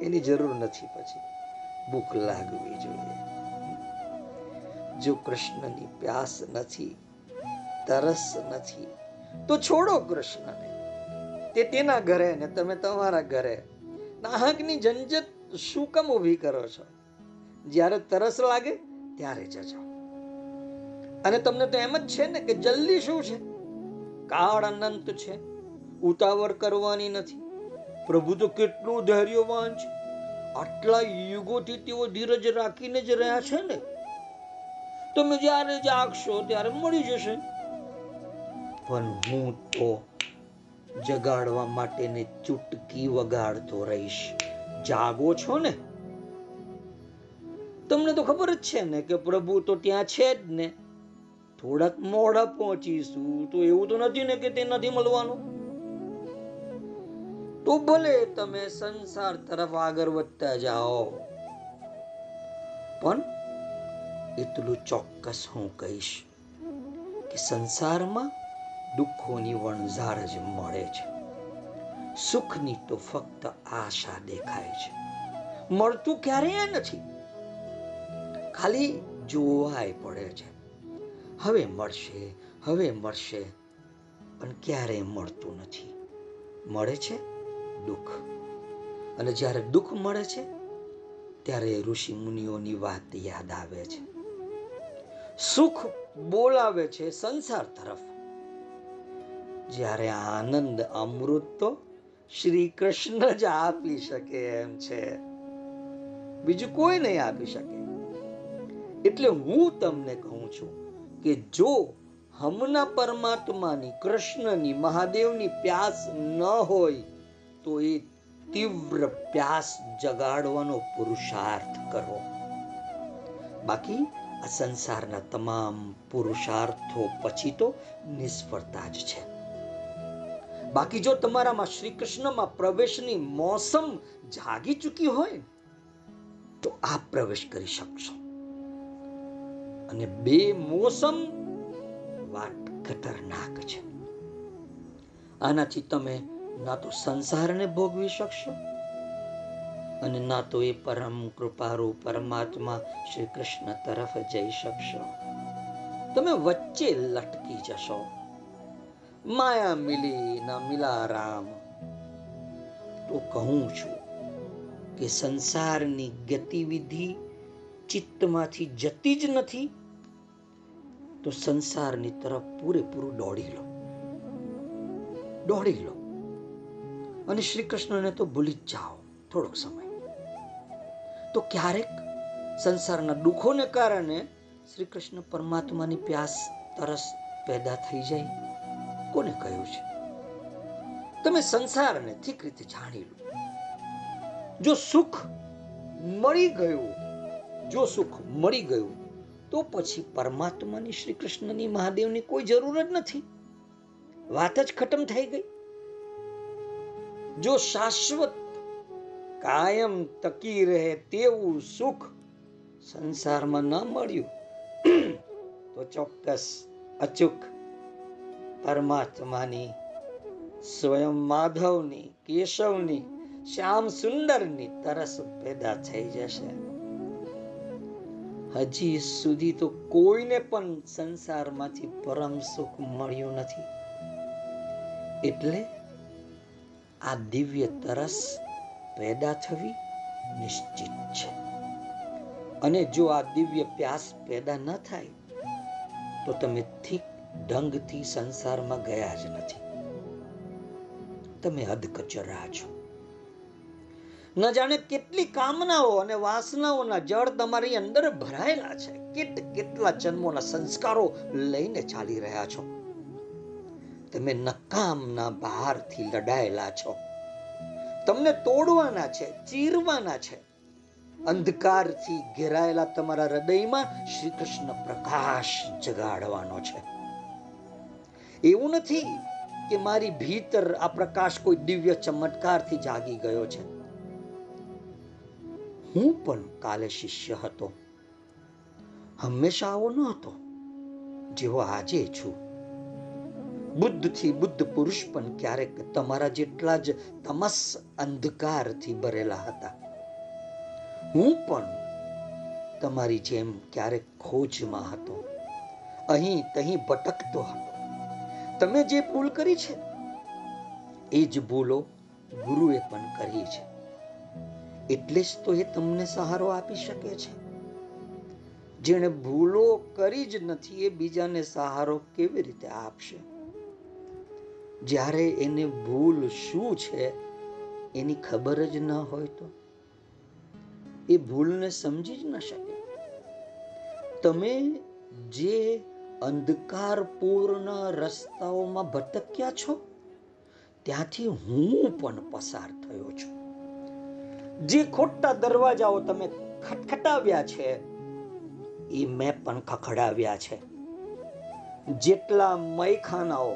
એની જરૂર નથી પછી. ભૂખ લાગવી જોઈએ. જો કૃષ્ણની પ્યાસ નથી, તરસ નથી, તો છોડો કૃષ્ણને. તે તેના ઘરે ને તમે તમારા ઘરે. નાહકની ઝંઝટ શું કમ ઊભી કરો છો? જ્યારે તરસ લાગે, ત્યારે જજો. અને તમને તો એમ જ છે ને કે જલ્દી શું છે? કાળ અનંત છે. ઉતાવળ કરવાની નથી. પ્રભુ તો કેટલું ધૈર્યવાન છે. આટલા યુગોથી તેઓ ધીરજ રાખીને જ રહ્યા છે ને. તમે જ્યારે જાગશો ત્યારે મળી જશે. પણ હું તો જગાડવા માટેની ચૂટકી વગાડતો રહીશ. જાગો છો ને? તમને તો ખબર જ છે ને કે પ્રભુ તો ત્યાં છે જ ને. થોડાક મોડા પહોંચીશું તો એવું તો નથી ને કે તે નથી મળવાનું. તો ભલે તમે સંસાર તરફ આગળ વધતા જાઓ, પણ એટલું ચોક્કસ હું કહીશ કે સંસારમાં દુઃખોની વણઝાર જ મળે છે. સુખની તો ફક્ત આશા દેખાય છે. મળતું ક્યારેય નથી. ખાલી જોવાય પડે છે. હવે મળશે હવે મળશે, પણ ક્યારેય મળતું નથી. મળે છે? દુઃખ. અને જ્યારે દુઃખ મળે છે, ત્યારે ઋષિ મુનિઓની વાત યાદ આવે છે. સુખ બોલાવે છે સંસાર તરફ. જ્યારે આનંદ અમૃત તો શ્રી કૃષ્ણ જ આપી શકે એમ છે. બીજું કોઈ નહીં આપી શકે. એટલે હું તમને કહું છું કે જો હમણાં પરમાત્માની, કૃષ્ણની, મહાદેવની પ્યાસ ન હોય તો એ તીવ્ર પ્યાસ જગાડવાનો પુરુષાર્થ કરો. બાકી આ સંસારના તમામ પુરુષાર્થો પછી તો નિષ્ફળતા જ છે. બાકી જો તમારામાં શ્રી કૃષ્ણમાં પ્રવેશની મોસમ જાગી ચૂકી હોય, તો આપ પ્રવેશ કરી શકશો. અને બે મોસમ વાત ખતરનાક છે. આનાથી તમે ના તો સંસારને ભોગવી શકશો અને ના તો એ પરમ કૃપારૂ પરમાત્મા શ્રી કૃષ્ણ તરફ જઈ શકશો. તમે વચ્ચે લટકી જશો. માયા મિલી ના મિલા રામ તો કહું છું કે સંસારની ગતિવિધિ ચિત્તમાંથી જતી જ નથી. તો સંસારની તરફ પૂરેપૂરું દોડી લો. દોડી લો. અને શ્રી કૃષ્ણને તો ભૂલી જ જાઓ, થોડોક સમય. તો ક્યારેક સંસારના દુઃખોને કારણે શ્રી કૃષ્ણ પરમાત્માની પ્યાસ, તરસ પેદા થઈ જાય. કોને કહ્યું છે? તમે સંસારને ઠીક રીતે જાણી લો. જો સુખ મળી ગયું, જો સુખ મળી ગયું, તો પછી પરમાત્માની શ્રી કૃષ્ણની મહાદેવની કોઈ જરૂર જ નથી. વાત જ ખતમ થઈ ગઈ. જો શાશ્વત કાયમ તકી રહે તેવું સુખ સંસારમાં ન મળ્યું, તો ચોક્કસ અચૂક પરમાત્માની, સ્વયં માધવની, કેશવની, શ્યામ સુંદરની તરસ પેદા થઈ જશે. હજી સુધી તો કોઈને પણ સંસારમાંથી પરમ સુખ મળ્યું નથી. એટલે આ દિવ્ય તરસ પેદા થવી નિશ્ચિત છે. અને જો આ દિવ્ય પ્યાસ પેદા ન થાય, તો તમે ઠીક ઢંગથી સંસારમાં ગયા જ નથી. તમે અધકચરા છો. ન જાણે કેટલી કામનાઓ અને વાસનાઓના જળ તમારી અંદર ભરાયેલા છે. કેટ કેટલા જન્મોના સંસ્કારો લઈને ચાલી રહ્યા છો. તમે નકામના બહારથી લડાયેલા છો. તમને તોડવાના છે, ચીરવાના છે. અંધકારથી ઘેરાયેલા તમારા હૃદયમાં શ્રી કૃષ્ણ પ્રકાશ જગાડવાનો છે. એવું નથી કે મારી ભીતર આ પ્રકાશ કોઈ દિવ્ય ચમત્કારથી જાગી ગયો છે. હું પણ કાલે શિષ્ય હતો. હંમેશા આવો ન હતો જેવો આજે છું. બુદ્ધથી બુદ્ધ પુરુષ પણ ક્યારેક તમારા જેટલા જ તમસ અંધકારથી ભરેલા હતા. હું પણ તમારી જેમ ક્યારેક ખોજમાં હતો. અહીં તહીં ભટકતો હતો. તમે જે ભૂલ કરી છે, એ જ ભૂલો ગુરુએ પણ કરી છે. એટલે જ તો એ તમને સહારો આપી શકે છે. જેણે ભૂલો કરી જ નથી, એ બીજાને સહારો કેવી રીતે આપશે? જ્યારે એને ભૂલ શું છે, એની ખબર જ ન હોય તો? એ ભૂલને સમજી જ ન શકે. તમે જે અંધકારપૂર્ણ રસ્તાઓમાં ભટક્યા છો, ત્યાંથી હું પણ પસાર થયો છું. જે ખોટા દરવાજાઓ તમે ખટખટાવ્યા છે, એ મેં પણ ખખડાવ્યા છે. જેટલા મયખાનાઓ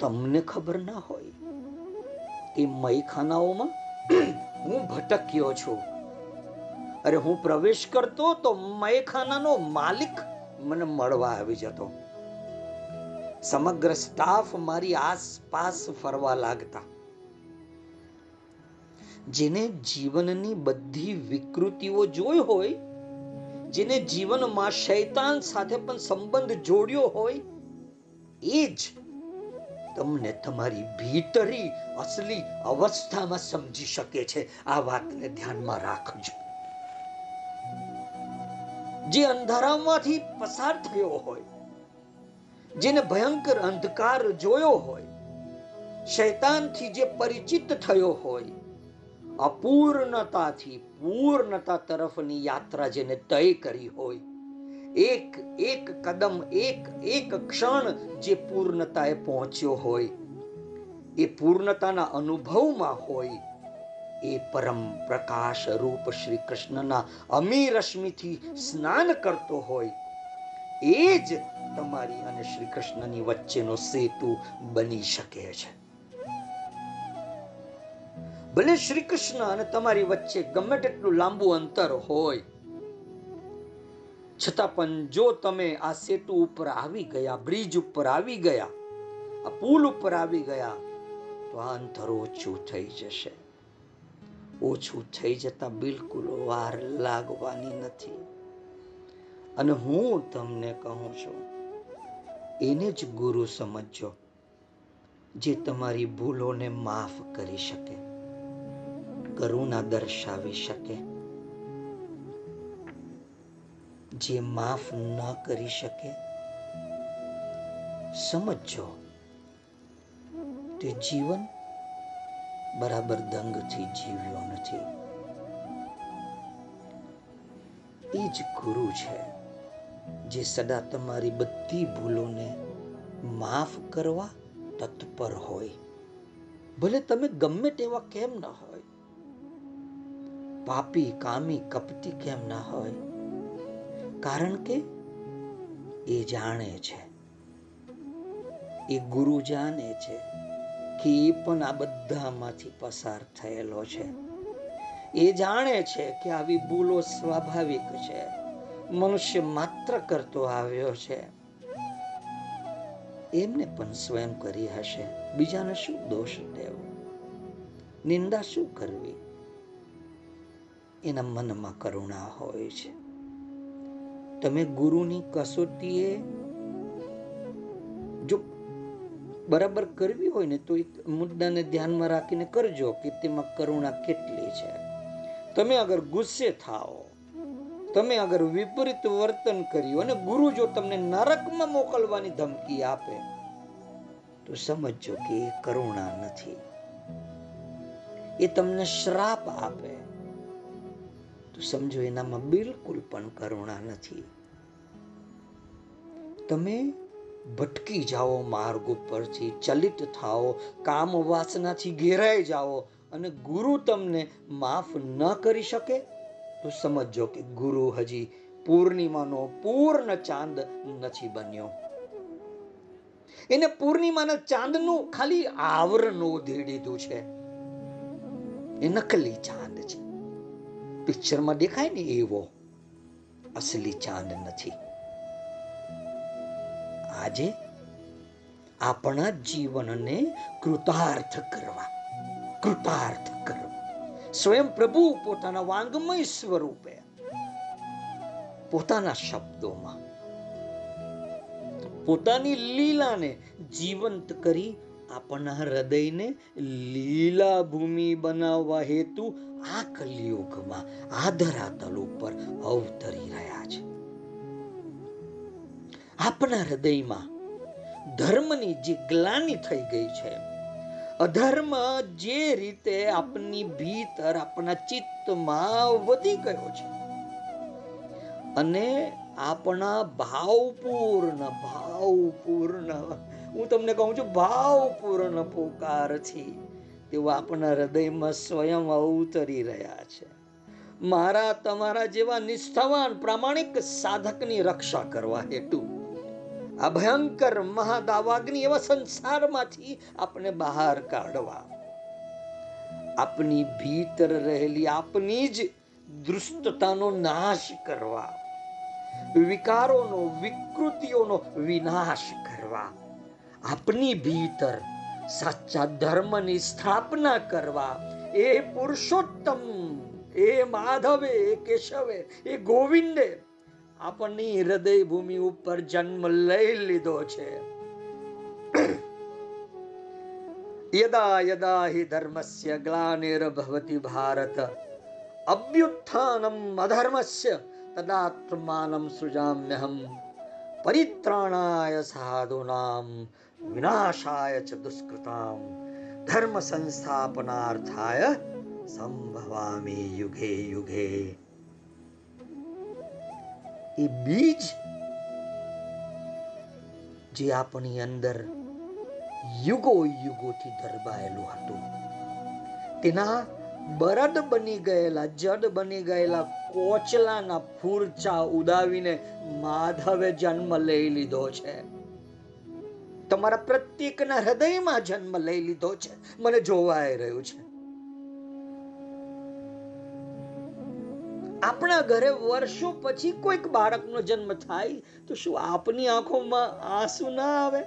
તમને ખબર ના હોય, એ મયખાનાઓમાં હું ભટક્યો છું. અરે હું પ્રવેશ કરતો તો મયખાનાનો માલિક મને મળવા આવી જતો. સમગ્ર સ્ટાફ મારી આસપાસ ફરવા લાગતા. જેને જીવનની બધી વિકૃતિઓ જોઈ હોય, જેને જીવનમાં શૈતાન સાથે પણ સંબંધ જોડ્યો હોય, એ જ તમને તમારી ભીતરી અસલી અવસ્થામાં સમજી શકે છે. આ વાતને ધ્યાનમાં રાખજો. જે અંધારામાંથી પસાર થયો હોય, જેને ભયંકર અંધકાર જોયો હોય, શૈતાનથી જે પરિચિત થયો હોય, અપૂર્ણતાથી પૂર્ણતા તરફની યાત્રા જેને તય કરી હોય એક એક કદમ, એક એક ક્ષણ જે પૂર્ણતાએ પહોંચ્યો હોય, એ પૂર્ણતાના અનુભવમાં હોય, એ પરમ પ્રકાશ રૂપ શ્રી કૃષ્ણના અમી સ્નાન કરતો હોય, એ જ તમારી અને શ્રી કૃષ્ણની વચ્ચેનો સેતુ બની શકે છે. ભલે શ્રી કૃષ્ણ અને તમારી વચ્ચે ગમે તેટલું લાંબુ અંતર હોય છતાં પણ જો તમે આ સેતુ ઉપર આવી ગયા, બ્રિજ ઉપર આવી ગયા, આ પુલ ઉપર આવી ગયા, તો આ અંતર ઓછું થઈ જશે. ઓછું થઈ જતા બિલકુલ વાર લાગવાની નથી. અને હું તમને કહું છું, એને જ ગુરુ સમજજો જે તમારી ભૂલોને માફ કરી શકે, કરુણા દર્શાવી શકે. જે માફ ન કરી શકે. સમજો તે જીવન બરાબર દંગથી જીવ્યો નથી. એ જ ગુરુ છે, જે સદા તમારી બધી ભૂલોને માફ કરવા તત્પર હોય. ભલે તમે ગમે તેવા કેમ ના હોય, પાપી, કામી, કપટી કેમ ના હોય કારણ કે? એ જાણે છે. એ ગુરુ જાણે છે કે એ પણ આ બધામાંથી પસાર થયેલો છે. એ જાણે છે કે આવી ભૂલો સ્વાભાવિક છે. મનુષ્ય માત્ર કરતો આવ્યો છે. એમને પણ સ્વયં કરી હશે. બીજાને શું દોષ દેવો? નિંદા શું કરવી? એના મનમાં કરુણા હોય છે. તમે ગુરુની કસોટીએ જો બરાબર કરવી હોય ને તો એક મુદ્દાને ધ્યાનમાં રાખીને કરજો કે તેમાં કરુણા કેટલી છે. તમે અગર ગુસ્સે થાઓ, તમે અગર વિપરીત વર્તન કર્યું અને ગુરુ જો તમને નરકમાં મોકલવાની ધમકી આપે, તો સમજો કે એ કરુણા નથી. એ તમને શ્રાપ આપે. સમજો, એનામાં બિલકુલ પણ કરુણા નથી. તમે ભટકી જાઓ માર્ગ ઉપરથી, ચલિત થાઓ, કામ વાસનાથી ઘેરાઈ જાઓ અને ગુરુ તમને માફ ન કરી શકે? તો સમજો કે ગુરુ હજી પૂર્ણિમાનો પૂર્ણ ચાંદ નથી બન્યો. એને પૂર્ણિમાના ચાંદનું ખાલી આવરણ ઓઢી દીધું છે. એ નકલી ચાંદ છે. પિક્ચરમાં દેખાય ને એવો? અસલી ચાંદ નથી. આજે આપણા જીવનને કૃતાર્થ કરવા કૃતાર્થ કરવા. સ્વયં પ્રભુ પોતાના વાંગમય સ્વરૂપે, પોતાના શબ્દોમાં, પોતાની લીલાને જીવંત કરી આપણા હૃદયને લીલા ભૂમિ બનાવવા હેતુ આ કલિયુગમાં આ ધરાતલ ઉપર અવતરી રહ્યા છે. આપણા હૃદયમાં ધર્મની જે ગ્લાની થઈ ગઈ છે. અધર્મ જે રીતે આપની ભીતર આપણા ચિત્તમાં વધી ગયો છે અને આપણા ભાવપૂર્ણ ભાવપૂર્ણ હું તમને કહું છું, ભાવપૂર્ણ પોકારથી તેઓ આપણા હૃદયમાં સ્વયં અવતરી રહ્યા છે. મારા તમારા જેવા નિષ્ઠાવાન, પ્રામાણિક સાધકની રક્ષા કરવા હેતુ. આ ભયંકર મહાદાવાગ્નિ એવા સંસારમાંથી આપણે બહાર કાઢવા. આપની ભીતર રહેલી આપની જ દૃષ્ટતાનો નાશ કરવા. વિકારોનો, વિકૃતિઓનો વિનાશ કરવા. આપની ભીતર સાચા ધર્મની સ્થાપના કરવા એ પુરુષોત્તમ, એ માધવે, એ કેશવે, એ ગોવિંદે આપણની હૃદય ભૂમિ ઉપર જન્મ લઈ લીધો છે. યદા યદા હિ ધર્મસ્ય ગ્લાનિર્ભવતિ ભારત, અભ્યુત્થાનમ અધર્મસ્ય તદાત્માનમ સૃજામ્યહમ, પરિત્રાણાય સાધુનામ વિનાશાય ચ દુષ્કૃતામ ધર્મ સંસ્થાપનાર્થાય સંભવામી યુગે યુગે એ બીજ જે આપણી અંદર યુગો યુગોથી દરબાયેલું હતું તેના બરડ બની ગયેલા જડ બની ગયેલા કોચલાના ફૂરચા ઉદાવીને માધવે જન્મ લઈ લીધો છે તમારા પ્રત્યેકના હૃદયમાં જન્મ લઈ લીધો છે. મને જોવાઈ રહ્યું છે. આપણા ઘરે વર્ષો પછી કોઈક બાળકનો જન્મ થાય તો શું આપની આંખોમાં આંસુ ના આવે?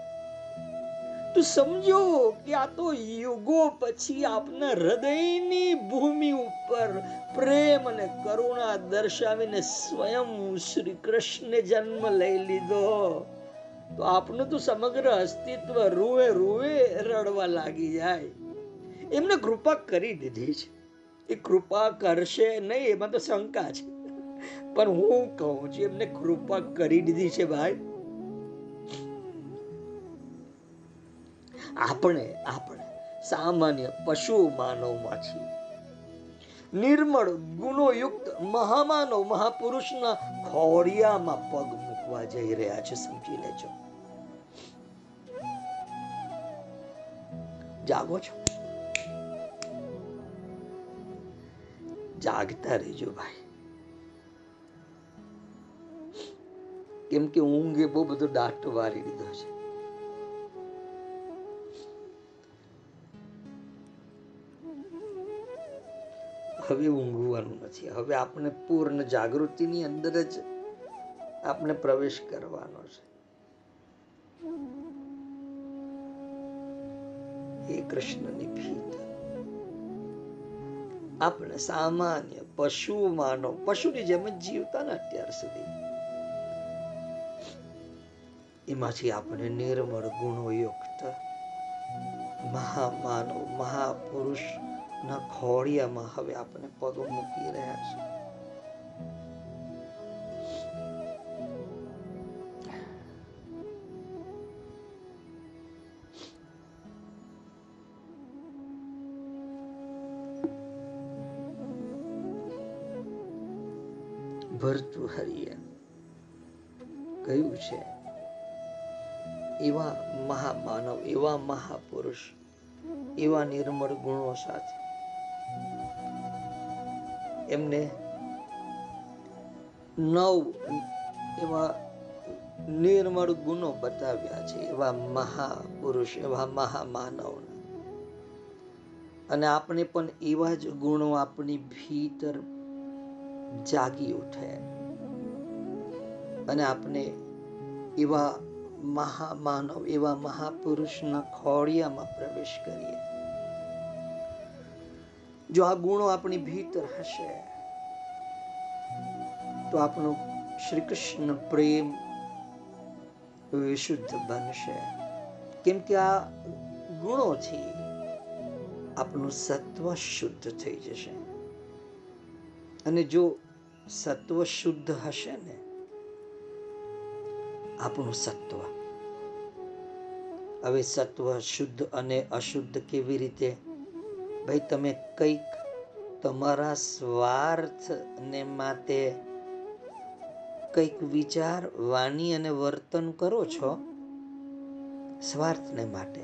તો સમજો કે આ તો યુગો પછી આપના હૃદયની ભૂમિ ઉપર પ્રેમ અને કરુણા દર્શાવીને સ્વયં શ્રી કૃષ્ણે જન્મ લઈ લીધો. તો આપનું તો સમગ્ર અસ્તિત્વ રૂવે રૂવે રડવા લાગી જાય. એમને કૃપા કરી દીધી છે. એ કૃપા કરશે નહીં, એમાં તો શંકા છે. પણ હું કહું છું, એમને કૃપા કરી દીધી છે ભાઈ. આપણે આપણે સામાન્ય પશુ માનવમાં છીએ. નિર્મળ ગુણોયુક્ત મહામાનવ મહાપુરુષના ખોડિયામાં પગ મૂકવા જઈ રહ્યા છે સમજી લેજો. જાગો છો? જાગતા રહેજો ભાઈ. કેમ કે ઊંઘે બહુ બધો ડાટો વારી દીધો છે. હવે ઊંઘવાનું નથી. હવે આપણે પૂર્ણ જાગૃતિની અંદર જ આપણે પ્રવેશ કરવાનો છે. એ કૃષ્ણની ભીત આપણે સામાન્ય પશુ માનવ પશુની જેમ જ જીવતા ને અત્યાર સુધી. એમાંથી આપણે નિર્મળ ગુણોયુક્ત મહામાનવ મહાપુરુષ ના ખોડિયામાં હવે આપણે પગ મૂકી રહ્યા છે ભરતુહરિએ કહ્યું છે? એવા મહામાનવ, એવા મહાપુરુષ, એવા નિર્મળ ગુણો સાથે. એમને નવ એવા નિર્મળ ગુણો બતાવ્યા છે, એવા મહાપુરુષ, એવા મહામાનવ અને આપણે પણ એવા જ ગુણો આપણી ભીતર જાગી ઉઠે. અને આપણે એવા મહામાનવ, એવા મહાપુરુષના ખોડિયામાં પ્રવેશ કરીએ. જો આ ગુણો આપણી ભીતર હશે, તો આપણું શ્રી કૃષ્ણ પ્રેમ વિશુદ્ધ બનશે. કેમ કે આ ગુણોથી આપણું સત્વ શુદ્ધ થઈ જશે. અને જો સત્વ શુદ્ધ હશે ને આપણું સત્વ. હવે સત્વ શુદ્ધ અને અશુદ્ધ કેવી રીતે? ભાઈ, તમે કંઈક તમારા સ્વાર્થને માટે કંઈક વિચાર, વાણી અને વર્તન કરો છો સ્વાર્થને માટે,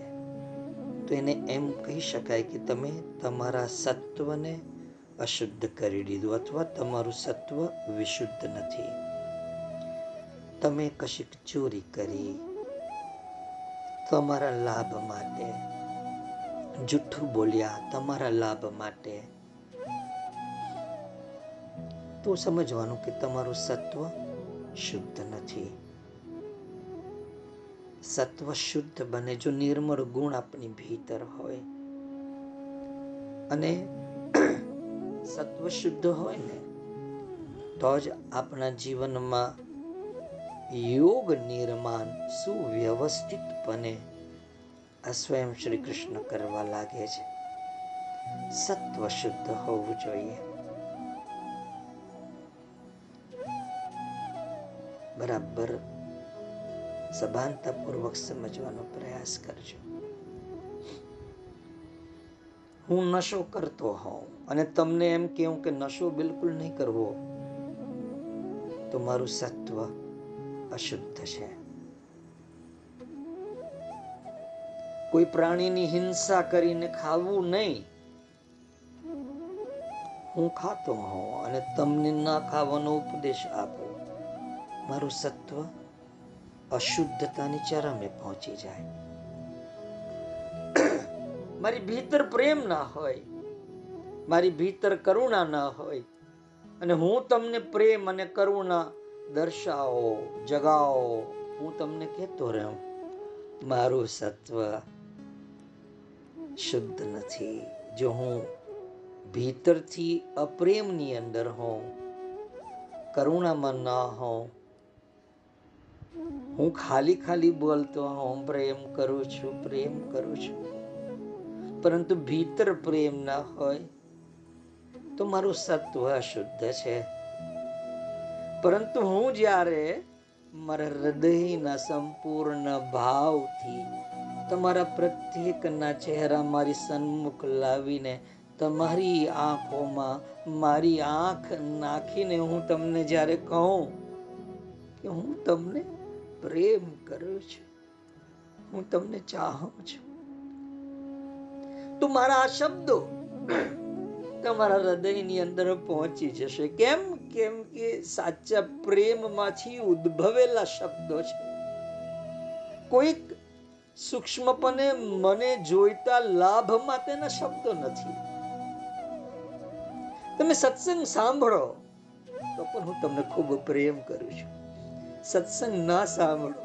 તો એને એમ કહી શકાય કે તમે તમારા સત્વને અશુદ્ધ કરી દીધું અથવા તમારું સત્વ વિશુદ્ધ નથી. તમે કશીક ચોરી કરી તમારા લાભ માટે જુઠ્ઠું બોલ્યા તમારા લાભ માટે, તો સમજવાનું કે તમારું સત્વ શુદ્ધ નથી. સત્વ શુદ્ધ બને જો નિર્મળ ગુણ આપણી ભીતર હોય. અને સત્વ શુદ્ધ હોય ને, તો જ આપણા જીવનમાં યોગ નિર્માણ સુવ્યવસ્થિતપણે આ સ્વયં શ્રી કૃષ્ણ કરવા લાગે છે. સત્વ શુદ્ધ હોવું જોઈએ. બરાબર. સભાનતાપૂર્વક સમજવાનો પ્રયાસ કરજો. હું નશો કરતો હોઉં અને તમને એમ કેવું કે નશો બિલકુલ નહીં કરવો. તો મારું સત્વ અશુદ્ધ છે. કોઈ પ્રાણીની હિંસા કરીને ખાવું નહીં. હું ખાતો હોઉં અને તમને ના ખાવાનો ઉપદેશ આપો. મારું સત્વ અશુદ્ધતાની ચરમે પહોંચી જાય. મારી ભીતર પ્રેમ ના હોય. મારી ભીતર કરુણા ના હોય. અને હું તમને પ્રેમ અને કરુણા દર્શાવો, જગાવો, હું તમને કહેતો રહ્યો મારું સત્વ શુદ્ધ નથી. જો હું ભીતરથી અપ્રેમની અંદર હોઉં, કરુણામાં ન હોઉં, હું ખાલી ખાલી બોલતો હોઉં, પ્રેમ કરું છું, પ્રેમ કરું છું. પરંતુ ભીતર પ્રેમ ના હોય, તો મારું સત્વ અશુદ્ધ છે. પરંતુ હું જ્યારે મારા હૃદયના સંપૂર્ણ ભાવથી તમારા પ્રત્યેકના ચહેરા મારી સન્મુખ લાવીને તમારી આંખોમાં મારી આંખ નાખીને હું તમને જ્યારે કહું કે હું તમને પ્રેમ કરું છું, હું તમને ચાહું છું. તો મારા આ શબ્દો તમારા હૃદયની અંદર પહોંચી જશે. કેમ? કેમ કે સાચા પ્રેમમાંથી ઉદ્ભવેલા શબ્દો છે. કોઈક સૂક્ષ્મપણે મને જોઈતા લાભ માટેના શબ્દો નથી. તમે સત્સંગ સાંભળો, તો પણ હું તમને ખૂબ પ્રેમ કરું છું. સત્સંગ ના સાંભળો,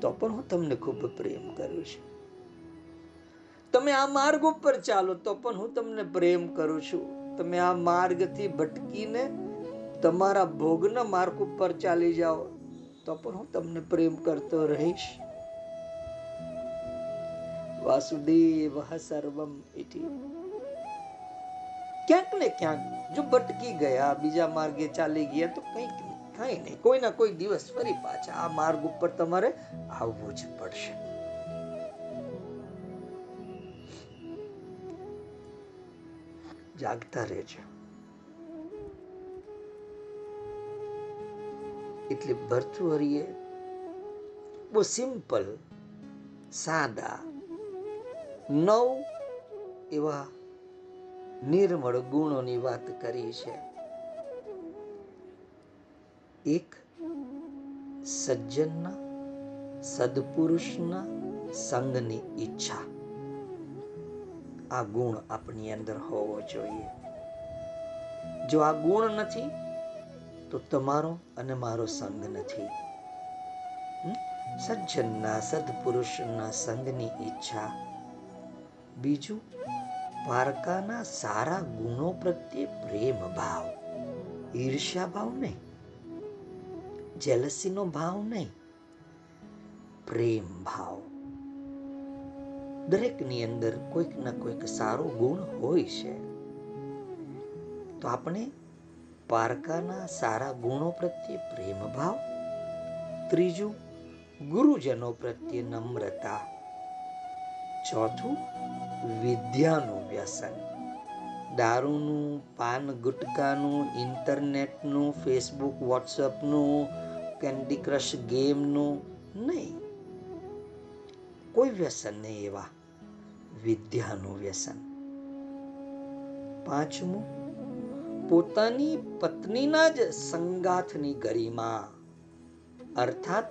તો પણ હું તમને ખૂબ પ્રેમ કરું છું. તમે આ માર્ગ ઉપર ચાલો તો પણ હું તમને પ્રેમ કરું છું. તમે આ માર્ગથી ભટકીને તમારા ભોગના માર્ગ ઉપર ચાલી જાઓ તો પણ હું તમને પ્રેમ કરતો રહીશ. વાસુદેવ સર્વમ ઇતિ. ક્યાંક ને ક્યાંક જો ભટકી ગયા, બીજા માર્ગે ચાલી ગયા તો કંઈક કાંઈ નહીં. કોઈ ના કોઈ દિવસ ફરી પાછા આ માર્ગ ઉપર તમારે આવવું જ પડશે. જાગતા રહેજો એટલે ભર્તુહરિએ બહુ સિમ્પલ સાદા, નવ એવા નિર્મળ ગુણોની વાત કરી છે. એક, સજ્જનના, સદપુરુષના સંગની ઈચ્છા. આ ગુણ આપણી અંદર હોવો જોઈએ. જો આ ગુણ નથી, તો તમારો અને મારો સંગ નથી. સજ્જનના સદપુરુષના સંગની ઈચ્છા. બીજું, પારકાના સારા ગુણો પ્રત્યે પ્રેમ ભાવ. ઈર્ષ્યા ભાવ નહીં. જેલસીનો ભાવ નહીં. પ્રેમ ભાવ. દરેકની અંદર કોઈક ના કોઈક સારો ગુણ હોય છે. તો આપણે પારકાના સારા ગુણો પ્રત્યે પ્રેમ ભાવ, ત્રીજું ગુરુજનો પ્રત્યે નમ્રતા, ચોથું વિદ્યાનું વ્યસન. દારૂનું, પાન ગુટકાનું, ઇન્ટરનેટનું, ફેસબુક, વોટ્સઅપનું, કેન્ડી ક્રશ ગેમનું, નહીં. કોઈ વ્યસન નહીં એવા. વિદ્યાનું વ્યસન. પાંચમું, પોતાની પત્નીના જ સંગાથની ગરિમા. અર્થાત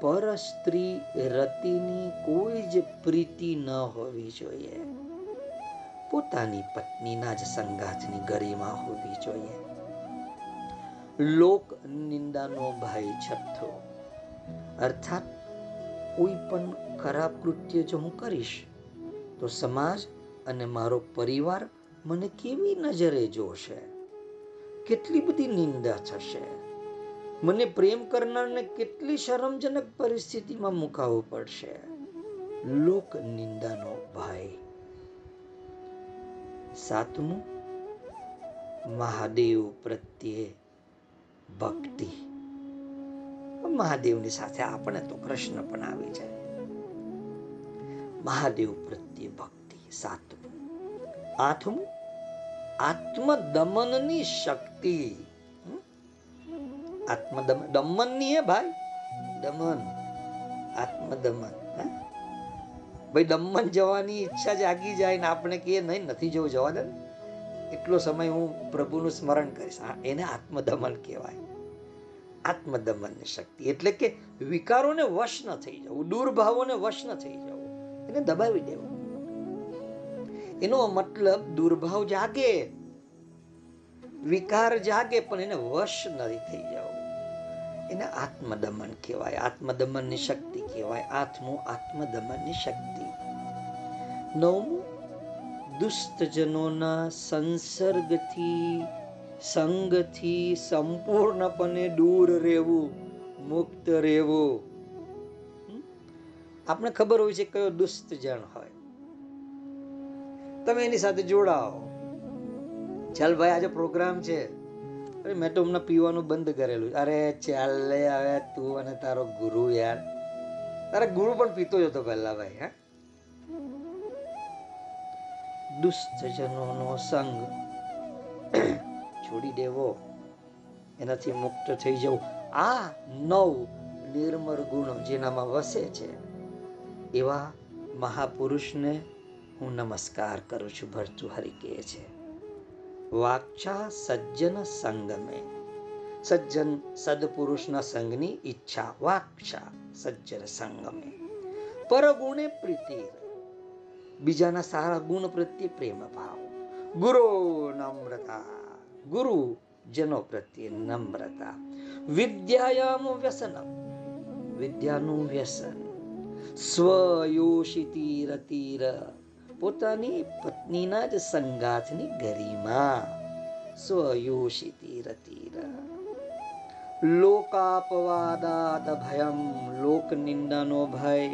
પર સ્ત્રી રતિની કોઈ જ પ્રીતિ ન હોવી જોઈએ. પોતાની પત્નીના જ સંગાથની ગરિમા હોવી જોઈએ. લોક નિંદાનો ભાઈ છઠ્ઠો. અર્થાત કોઈ પણ ખરાબ કૃત્ય જો હું કરીશ, તો સમાજ અને મારો પરિવાર મને કેવી નજરે જોશે? કેટલી બધી નિંદા થશે? મને પ્રેમ કરનારને કેટલી શરમજનક પરિસ્થિતિમાં મુકાવવું પડશે? લોક નિંદાનો ભાઈ સાતમું, મહાદેવ પ્રત્યે ભક્તિ. મહાદેવની સાથે આપણે તો કૃષ્ણ પણ આવી જાય. મહાદેવ પ્રત્યે ભક્તિ સાતમું આઠમું આત્મદમનની શક્તિ? આત્મદમન દમનની હે ભાઈ? દમન. આત્મદમન? ભાઈ, દમન જવાની ઈચ્છા જાગી જાય ને આપણે કહીએ, નહીં, નથી જવું જવા દે એટલો સમય હું પ્રભુનું સ્મરણ કરીશ. એને આત્મદમન કહેવાય. આત્મદમનની શક્તિ. એટલે કે વિકારોને વશ ન થઈ જવું દુર્ભાવોને વશ ન થઈ જવું એને દબાવી દેવું એનો મતલબ દુર્ભાવ જાગે, વિકાર જાગે, પણ એને વશ નથી થઈ જવું એને આત્મદમન કહેવાય. આત્મદમનની શક્તિ કહેવાય. આત્મો આત્મદમનની શક્તિ. નવમું, દુષ્ટજનોના સંસર્ગથી સંગથી સંપૂર્ણપણે દૂર રહેવું, મુક્ત રહેવું? આપણે ખબર હોય છે કયો દુષ્ટ જણ હોય. તમે એની સાથે જોડાઓ. ચાલ ભાઈ, આજે પ્રોગ્રામ છે. અરે, મેં તો હમણાં પીવાનું બંધ કરેલું અરે, ચાલ હવે તું અને તારો ગુરુ યાર. તારા ગુરુ પણ પીતો જ હતો પહેલા ભાઈ, હા? દુષ્ટજનોનો સંગ. છોડી દેવો. એનાથી મુક્ત થઈ જવું. આ નવ નિર્મળ ગુણો જેનામાં વસે છે, એવા મહાપુરુષને હું નમસ્કાર કરું છું, ભર્તુહરિ કહે છે. વાક્ષા સજ્જન સંગમે. સજ્જન સદપુરુષના સંગની ઈચ્છા. વાક્ષા સજ્જન સંગમે. પરગુણે પ્રીતિ. બીજાના સારા ગુણ પ્રત્યે પ્રેમ ભાવ. ગુરુ નમ્રતા. ગુરુ જનો પ્રત્યે નમ્રતા. વિદ્યાયામ વ્યસનમ. વિદ્યાનું વ્યસન. સ્વયોષિતી રતિર પોતાની પત્નીના જ સંગાથની ગરિમા. સ્વયોષિતી રતિર લોકાપવાદાત ભયમ લોક નિંદાનો ભય.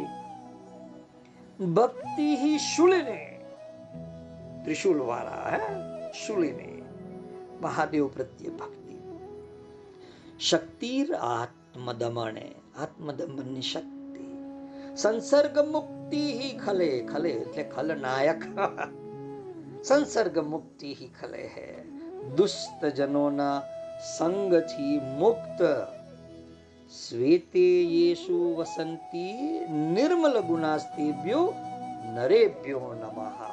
ભક્તિ ही શૂલિને. ત્રિશુલ વાળા હે? શૂલિને. મહાદેવ પ્રત્યે ભક્તિ. શક્તિર આત્મદમણે, આત્મદમનની શક્તિ. સંસર્ગ મુક્તિ હિ ખલે ખલે એટલે ખલનાયક. સંસર્ગ મુક્તિ હિ ખલે હે. દુષ્ટ જનોના સંગથી મુક્ત. શ્વેતે યેશુ વસંતી નિર્મલ ગુણાસ્તેભ્યો નરેભ્યો નમઃ.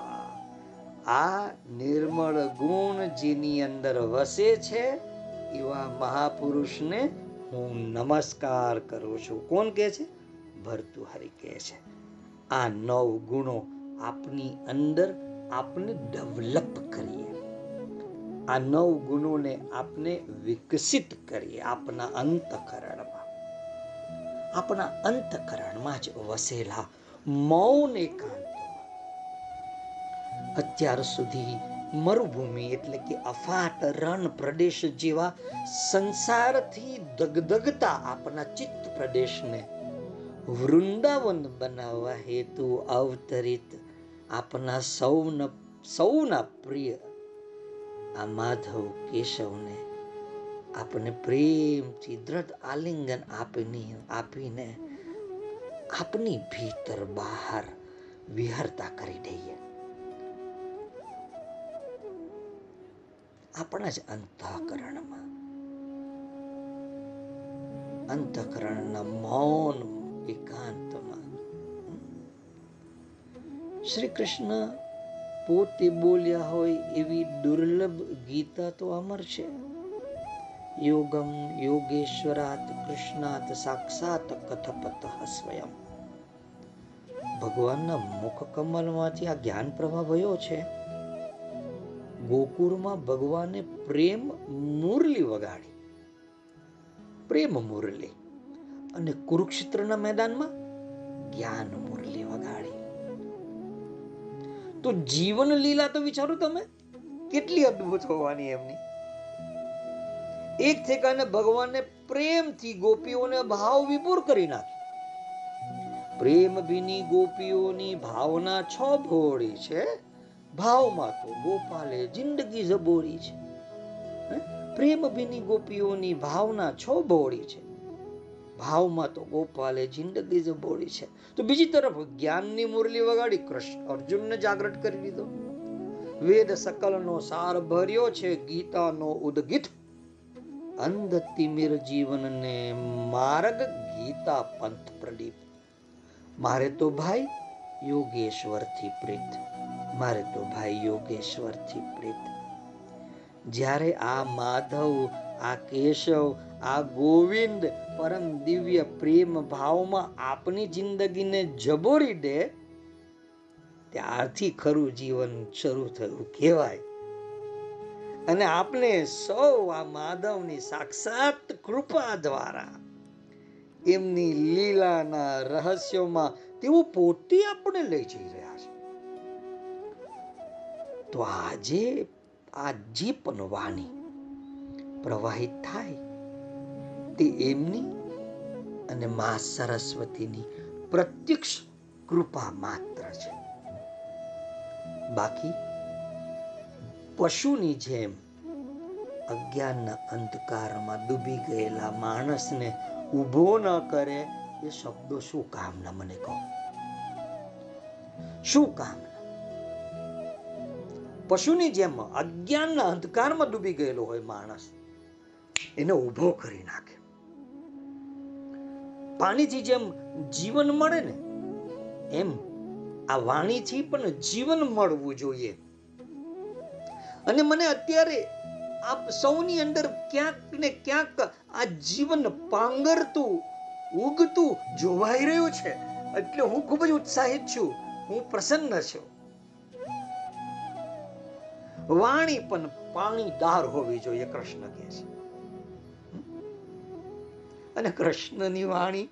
આ નિર્મળ ગુણ જેની અંદર વસે છે, એવા મહાપુરુષને હું નમસ્કાર કરું છું. કોણ કહે છે? ભર્તુહરિ કહે છે. આ નવ ગુણો આપની અંદર આપને ડેવલપ કરીએ. આ નવ ગુણોને આપને વિકસિત કરીએ આપના અંતકરણમાં. આપણા અંતકરણમાં જ વસેલા મૌન એકાંતમાં અત્યાર સુધી મરુભૂમિ એટલે કે અફાટ રણ પ્રદેશ જેવા સંસારથી દગદગતા આપણા ચિત્ત પ્રદેશને વૃંદાવન બનાવવા હેતુ અવતરિત આપના સૌના સૌના પ્રિય આ માધવ કેશવને આપણે પ્રેમથી દ્રઢ આલિંગન આપીને આપીને આપની ભીતર બહાર વિહરતા કરી દઈએ. આપણા જ અંતઃકરણમાં. અંતઃકરણના મૌન એકાંતમાં. શ્રી કૃષ્ણ પોતે બોલ્યા હોય એવી દુર્લભ ગીતા તો અમર છે. યોગમ યોગેશ્વરાત કૃષ્ણાત સાક્ષાત કથપત સ્વયં. ભગવાનના મુખ કમલમાંથી આ જ્ઞાન પ્રવાહ વયો છે. ગોકુળમાં ભગવાને પ્રેમ મુરલી વગાડી. પ્રેમ મુરલી અને કુરુક્ષેત્રના મેદાનમાં જ્ઞાન મુરલી વગાડી. તો જીવન લીલા તો વિચારો તમે, કેટલી અદ્ભુત હોવાની એમની. એક ઠેકાને ભગવાને પ્રેમથી ગોપીઓને ભાવ વિપુર કરી નાખી પ્રેમ ભીની ગોપીઓની ભાવના છ ભોળી છે. ભાવમાં તો ગોપાલે જિંદગી જબોરી છે? પ્રેમ ભીની ગોપીઓની ભાવના છો ભોળી છે. ભાવમાં તો ગોપાલે જિંદગી જબોળી છે. તો બીજી તરફ જ્ઞાનની મુરલી વગાડી કૃષ્ણ અર્જુનને જાગૃત કરી દીધો. વેદ સકલનો સાર ભર્યો છે ગીતાનો ઉદગીત. અંધ તિમિર જીવનને માર્ગ ગીતા પંથ પ્રદીપ. મારે તો ભાઈ યોગેશ્વરથી પ્રીત. મારે તો ભાઈ યોગેશ્વરથી પ્રીત. જ્યારે આ માધવ, આ કેશવ, આ ગોવિંદ પરમ દિવ્ય પ્રેમ ભાવમાં આપની જિંદગીને જબોરી દે, ત્યારથી ખરું જીવન શરૂ થયું કહેવાય. અને આપણે સૌ આ માધવની સાક્ષાત કૃપા દ્વારા એમની લીલાના રહસ્યોમાં તેઓ પોતે આપણે લઈ જઈ રહ્યા છે. તો આજે આ જે પણ વાણી પ્રવાહિત થાય તે એમની અને મા સરસ્વતીની પ્રત્યક્ષ કૃપા માત્ર છે. બાકી પશુની જેમ અજ્ઞાનના અંધકારમાં ડૂબી ગયેલા માણસને ઊભો ન કરે એ શબ્દો શું કામના મને કહો? શું કામના? પશુની જેમ અજ્ઞાનના અંધકારમાં ડૂબી ગયેલો હોય માણસ, એને ઊભો કરી નાખે. પાણીથી જેમ જીવન મળે ને, એમ આ વાણીથી પણ જીવન મળવું જોઈએ. અને મને અત્યારે આપ સૌની અંદર ક્યાંક ને ક્યાંક આ જીવન પાંગરતું, ઉગતું જોવાઈ રહ્યું છે. એટલે હું ખૂબ જ ઉત્સાહિત છું. હું પ્રસન્ન છું. વાણી પણ પાણીદાર હોવી જોઈએ, કૃષ્ણ કહે છે. અને કૃષ્ણની વાણી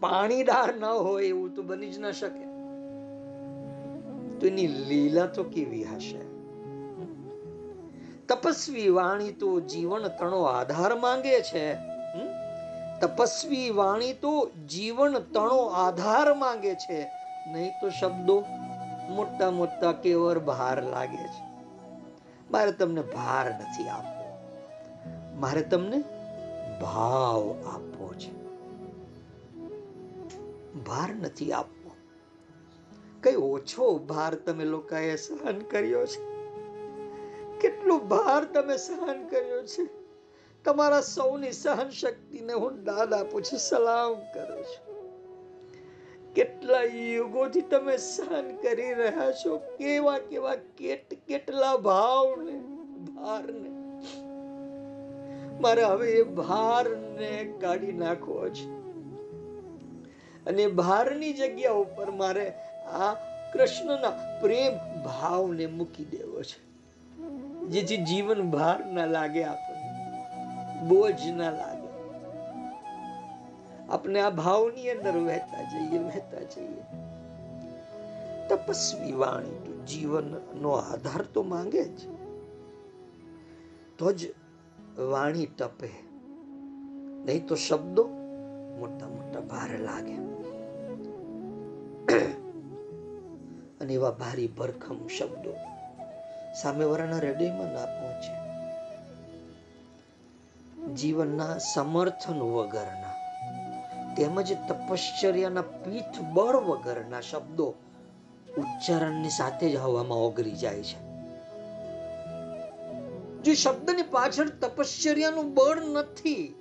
પાણીદાર ન હોય એવું તો બની જ ન શકે. તો એની લીલા તો કેવી હશે? તપસ્વી વાણી તો જીવન તણો આધાર માંગે છે. તપસ્વી વાણી તો જીવન તણો આધાર માંગે છે. નહીં તો શબ્દો મોટા મોટા કેવર ભાર લાગે છે. મારે તમને ભાર નથી આપવો. મારે તમને ભાવ આપવો છે. ભાર નથી આપવો. કઈ ઓછો ભાર તમે લોકોએ સહન કર્યો છે? કેટલો ભાર તમે સહન કર્યો છે? તમારા સૌની સહન શક્તિને હું દાદ આપું છું સલામ કરું છું. કેટલા યુગોથી તમે સહન કરી રહ્યા છો? કેવા કેવા કેટ કેટલા ભાવને, ભારને? મારે હવે એ ભારને કાઢી નાખવો છે. અને ભારની જગ્યા ઉપર મારે આ કૃષ્ણના પ્રેમ ભાવને મૂકી દેવો છે. જેથી જીવન ભાર ના લાગે આપણને બોજ ના લાગે. આપણે આ ભાવની અંદર વહેતા જઈએ વહેતા જઈએ. તપસ્વી વાણી તો જીવનનો આધાર તો માંગે જ. તો જ વાણી તપે. નહીં તો શબ્દો મોટા મોટા ભાર લાગે. અને એવા ભારી ભરખમ શબ્દો સામેવાળાના હૃદયમાં ના પહોંચે. જીવનના સમર્થન વગરના તેમજ તપશ્ચર્યાના પીઠ બળ વગરના શબ્દો ઉચ્ચારણની સાથે જ હવામાં ઓગળી જાય છે. જો શબ્દની પાછળ તપશ્ચર્યાનું બળ નથી,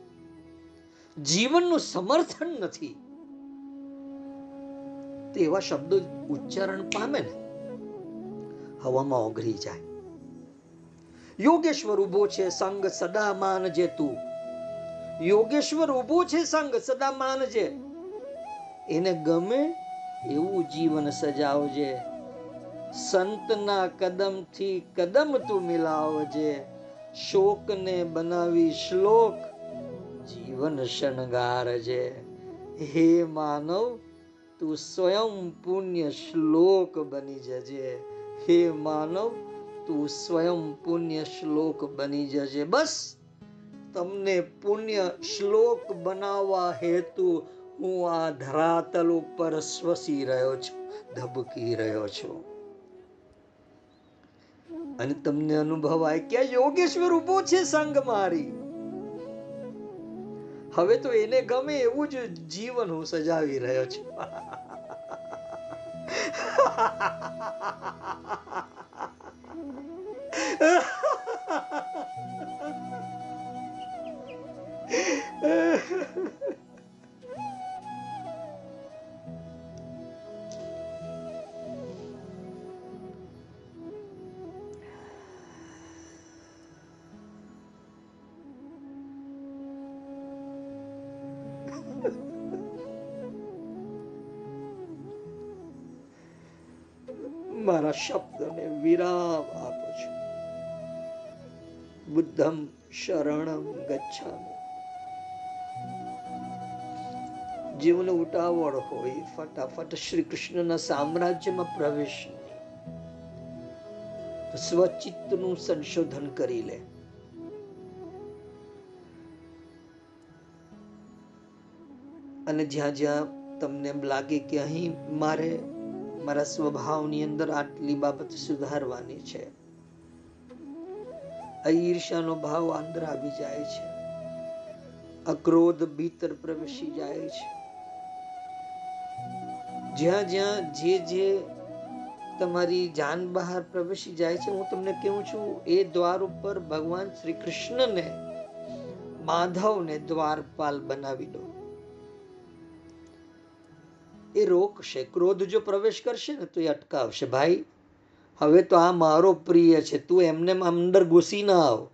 જીવનનું સમર્થન નથી તો એવા શબ્દો ઉચ્ચારણ પામે ને, હવામાં ઓગળી જાય. યોગેશ્વર ઊભો છે, સંગ સદા માનજે તું યોગેશ્વર ઊભો છે સંગ, સદા માનજે એને ગમે એવું જીવન સજાવજે. સંતના કદમથી કદમ તું મિલાવજે. શોકને બનાવી શ્લોક જીવન શણગારજે. હે માનવ, તું સ્વયં પુણ્ય શ્લોક બની જજે. હે માનવ, તું સ્વયં પુણ્ય શ્લોક બની જજે. બસ. તમને પુણ્ય શ્લોક બનાવવા હેતુ હું આ ધરાતલ ઉપર સ્વસી રહ્યો છું, ધબકી રહ્યો છું. અને તમને અનુભવાય કે યોગેશ્વર ઊભો છે સંગ મારી. હવે તો એને ગમે એવું જ જીવન હું સજાવી રહ્યો છું. મારા શબ્દને વિરામ આપો છો. બુદ્ધમ શરણમ ગચ્છામિ. જીવને ઉતાવળ હોય, ફટાફટ શ્રી કૃષ્ણના સામ્રાજ્યમાં પ્રવેશ સ્વચિત્તનું સંશોધન કરી લે. અને જ્યાં જ્યાં તમને એમ લાગે કે અહીં મારે મારા સ્વભાવની અંદર આટલી બાબત સુધારવાની છે ઈર્ષાનો ભાવ અંદર આવી જાય છે. અક્રોધ ભીતર પ્રવેશી જાય છે. જ્યાં જ્યાં જે જે તમારી જાન બહાર પ્રવેશી જાય છે, હું તમને કહું છું, એ દ્વાર ઉપર ભગવાન શ્રી કૃષ્ણને માધવને દ્વારપાલ બનાવી દો. એ રોકશે ક્રોધ જો પ્રવેશ કરશે ને, તો એ અટકાવશે. ભાઈ, હવે તો આ મારો પ્રિય છે, તું એમને અંદર ઘૂસી ના આવ.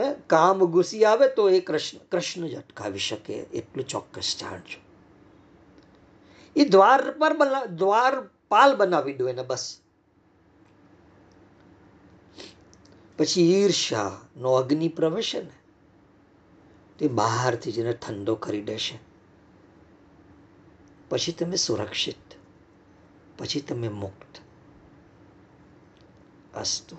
હે, કામ ઘૂસી આવે તો એ કૃષ્ણ કૃષ્ણ જ અટકાવી શકે, એટલું ચોક્કસ જાણજો. એ દ્વાર પર દ્વારપાલ બનાવી દો એને બસ. પછી ઈર્ષા નો અગ્નિ પ્રવેશે ને, તે બહારથી જેને ઠંડો કરી દેશે. પછી તમે સુરક્ષિત, પછી તમે મુક્ત. અસ્તુ.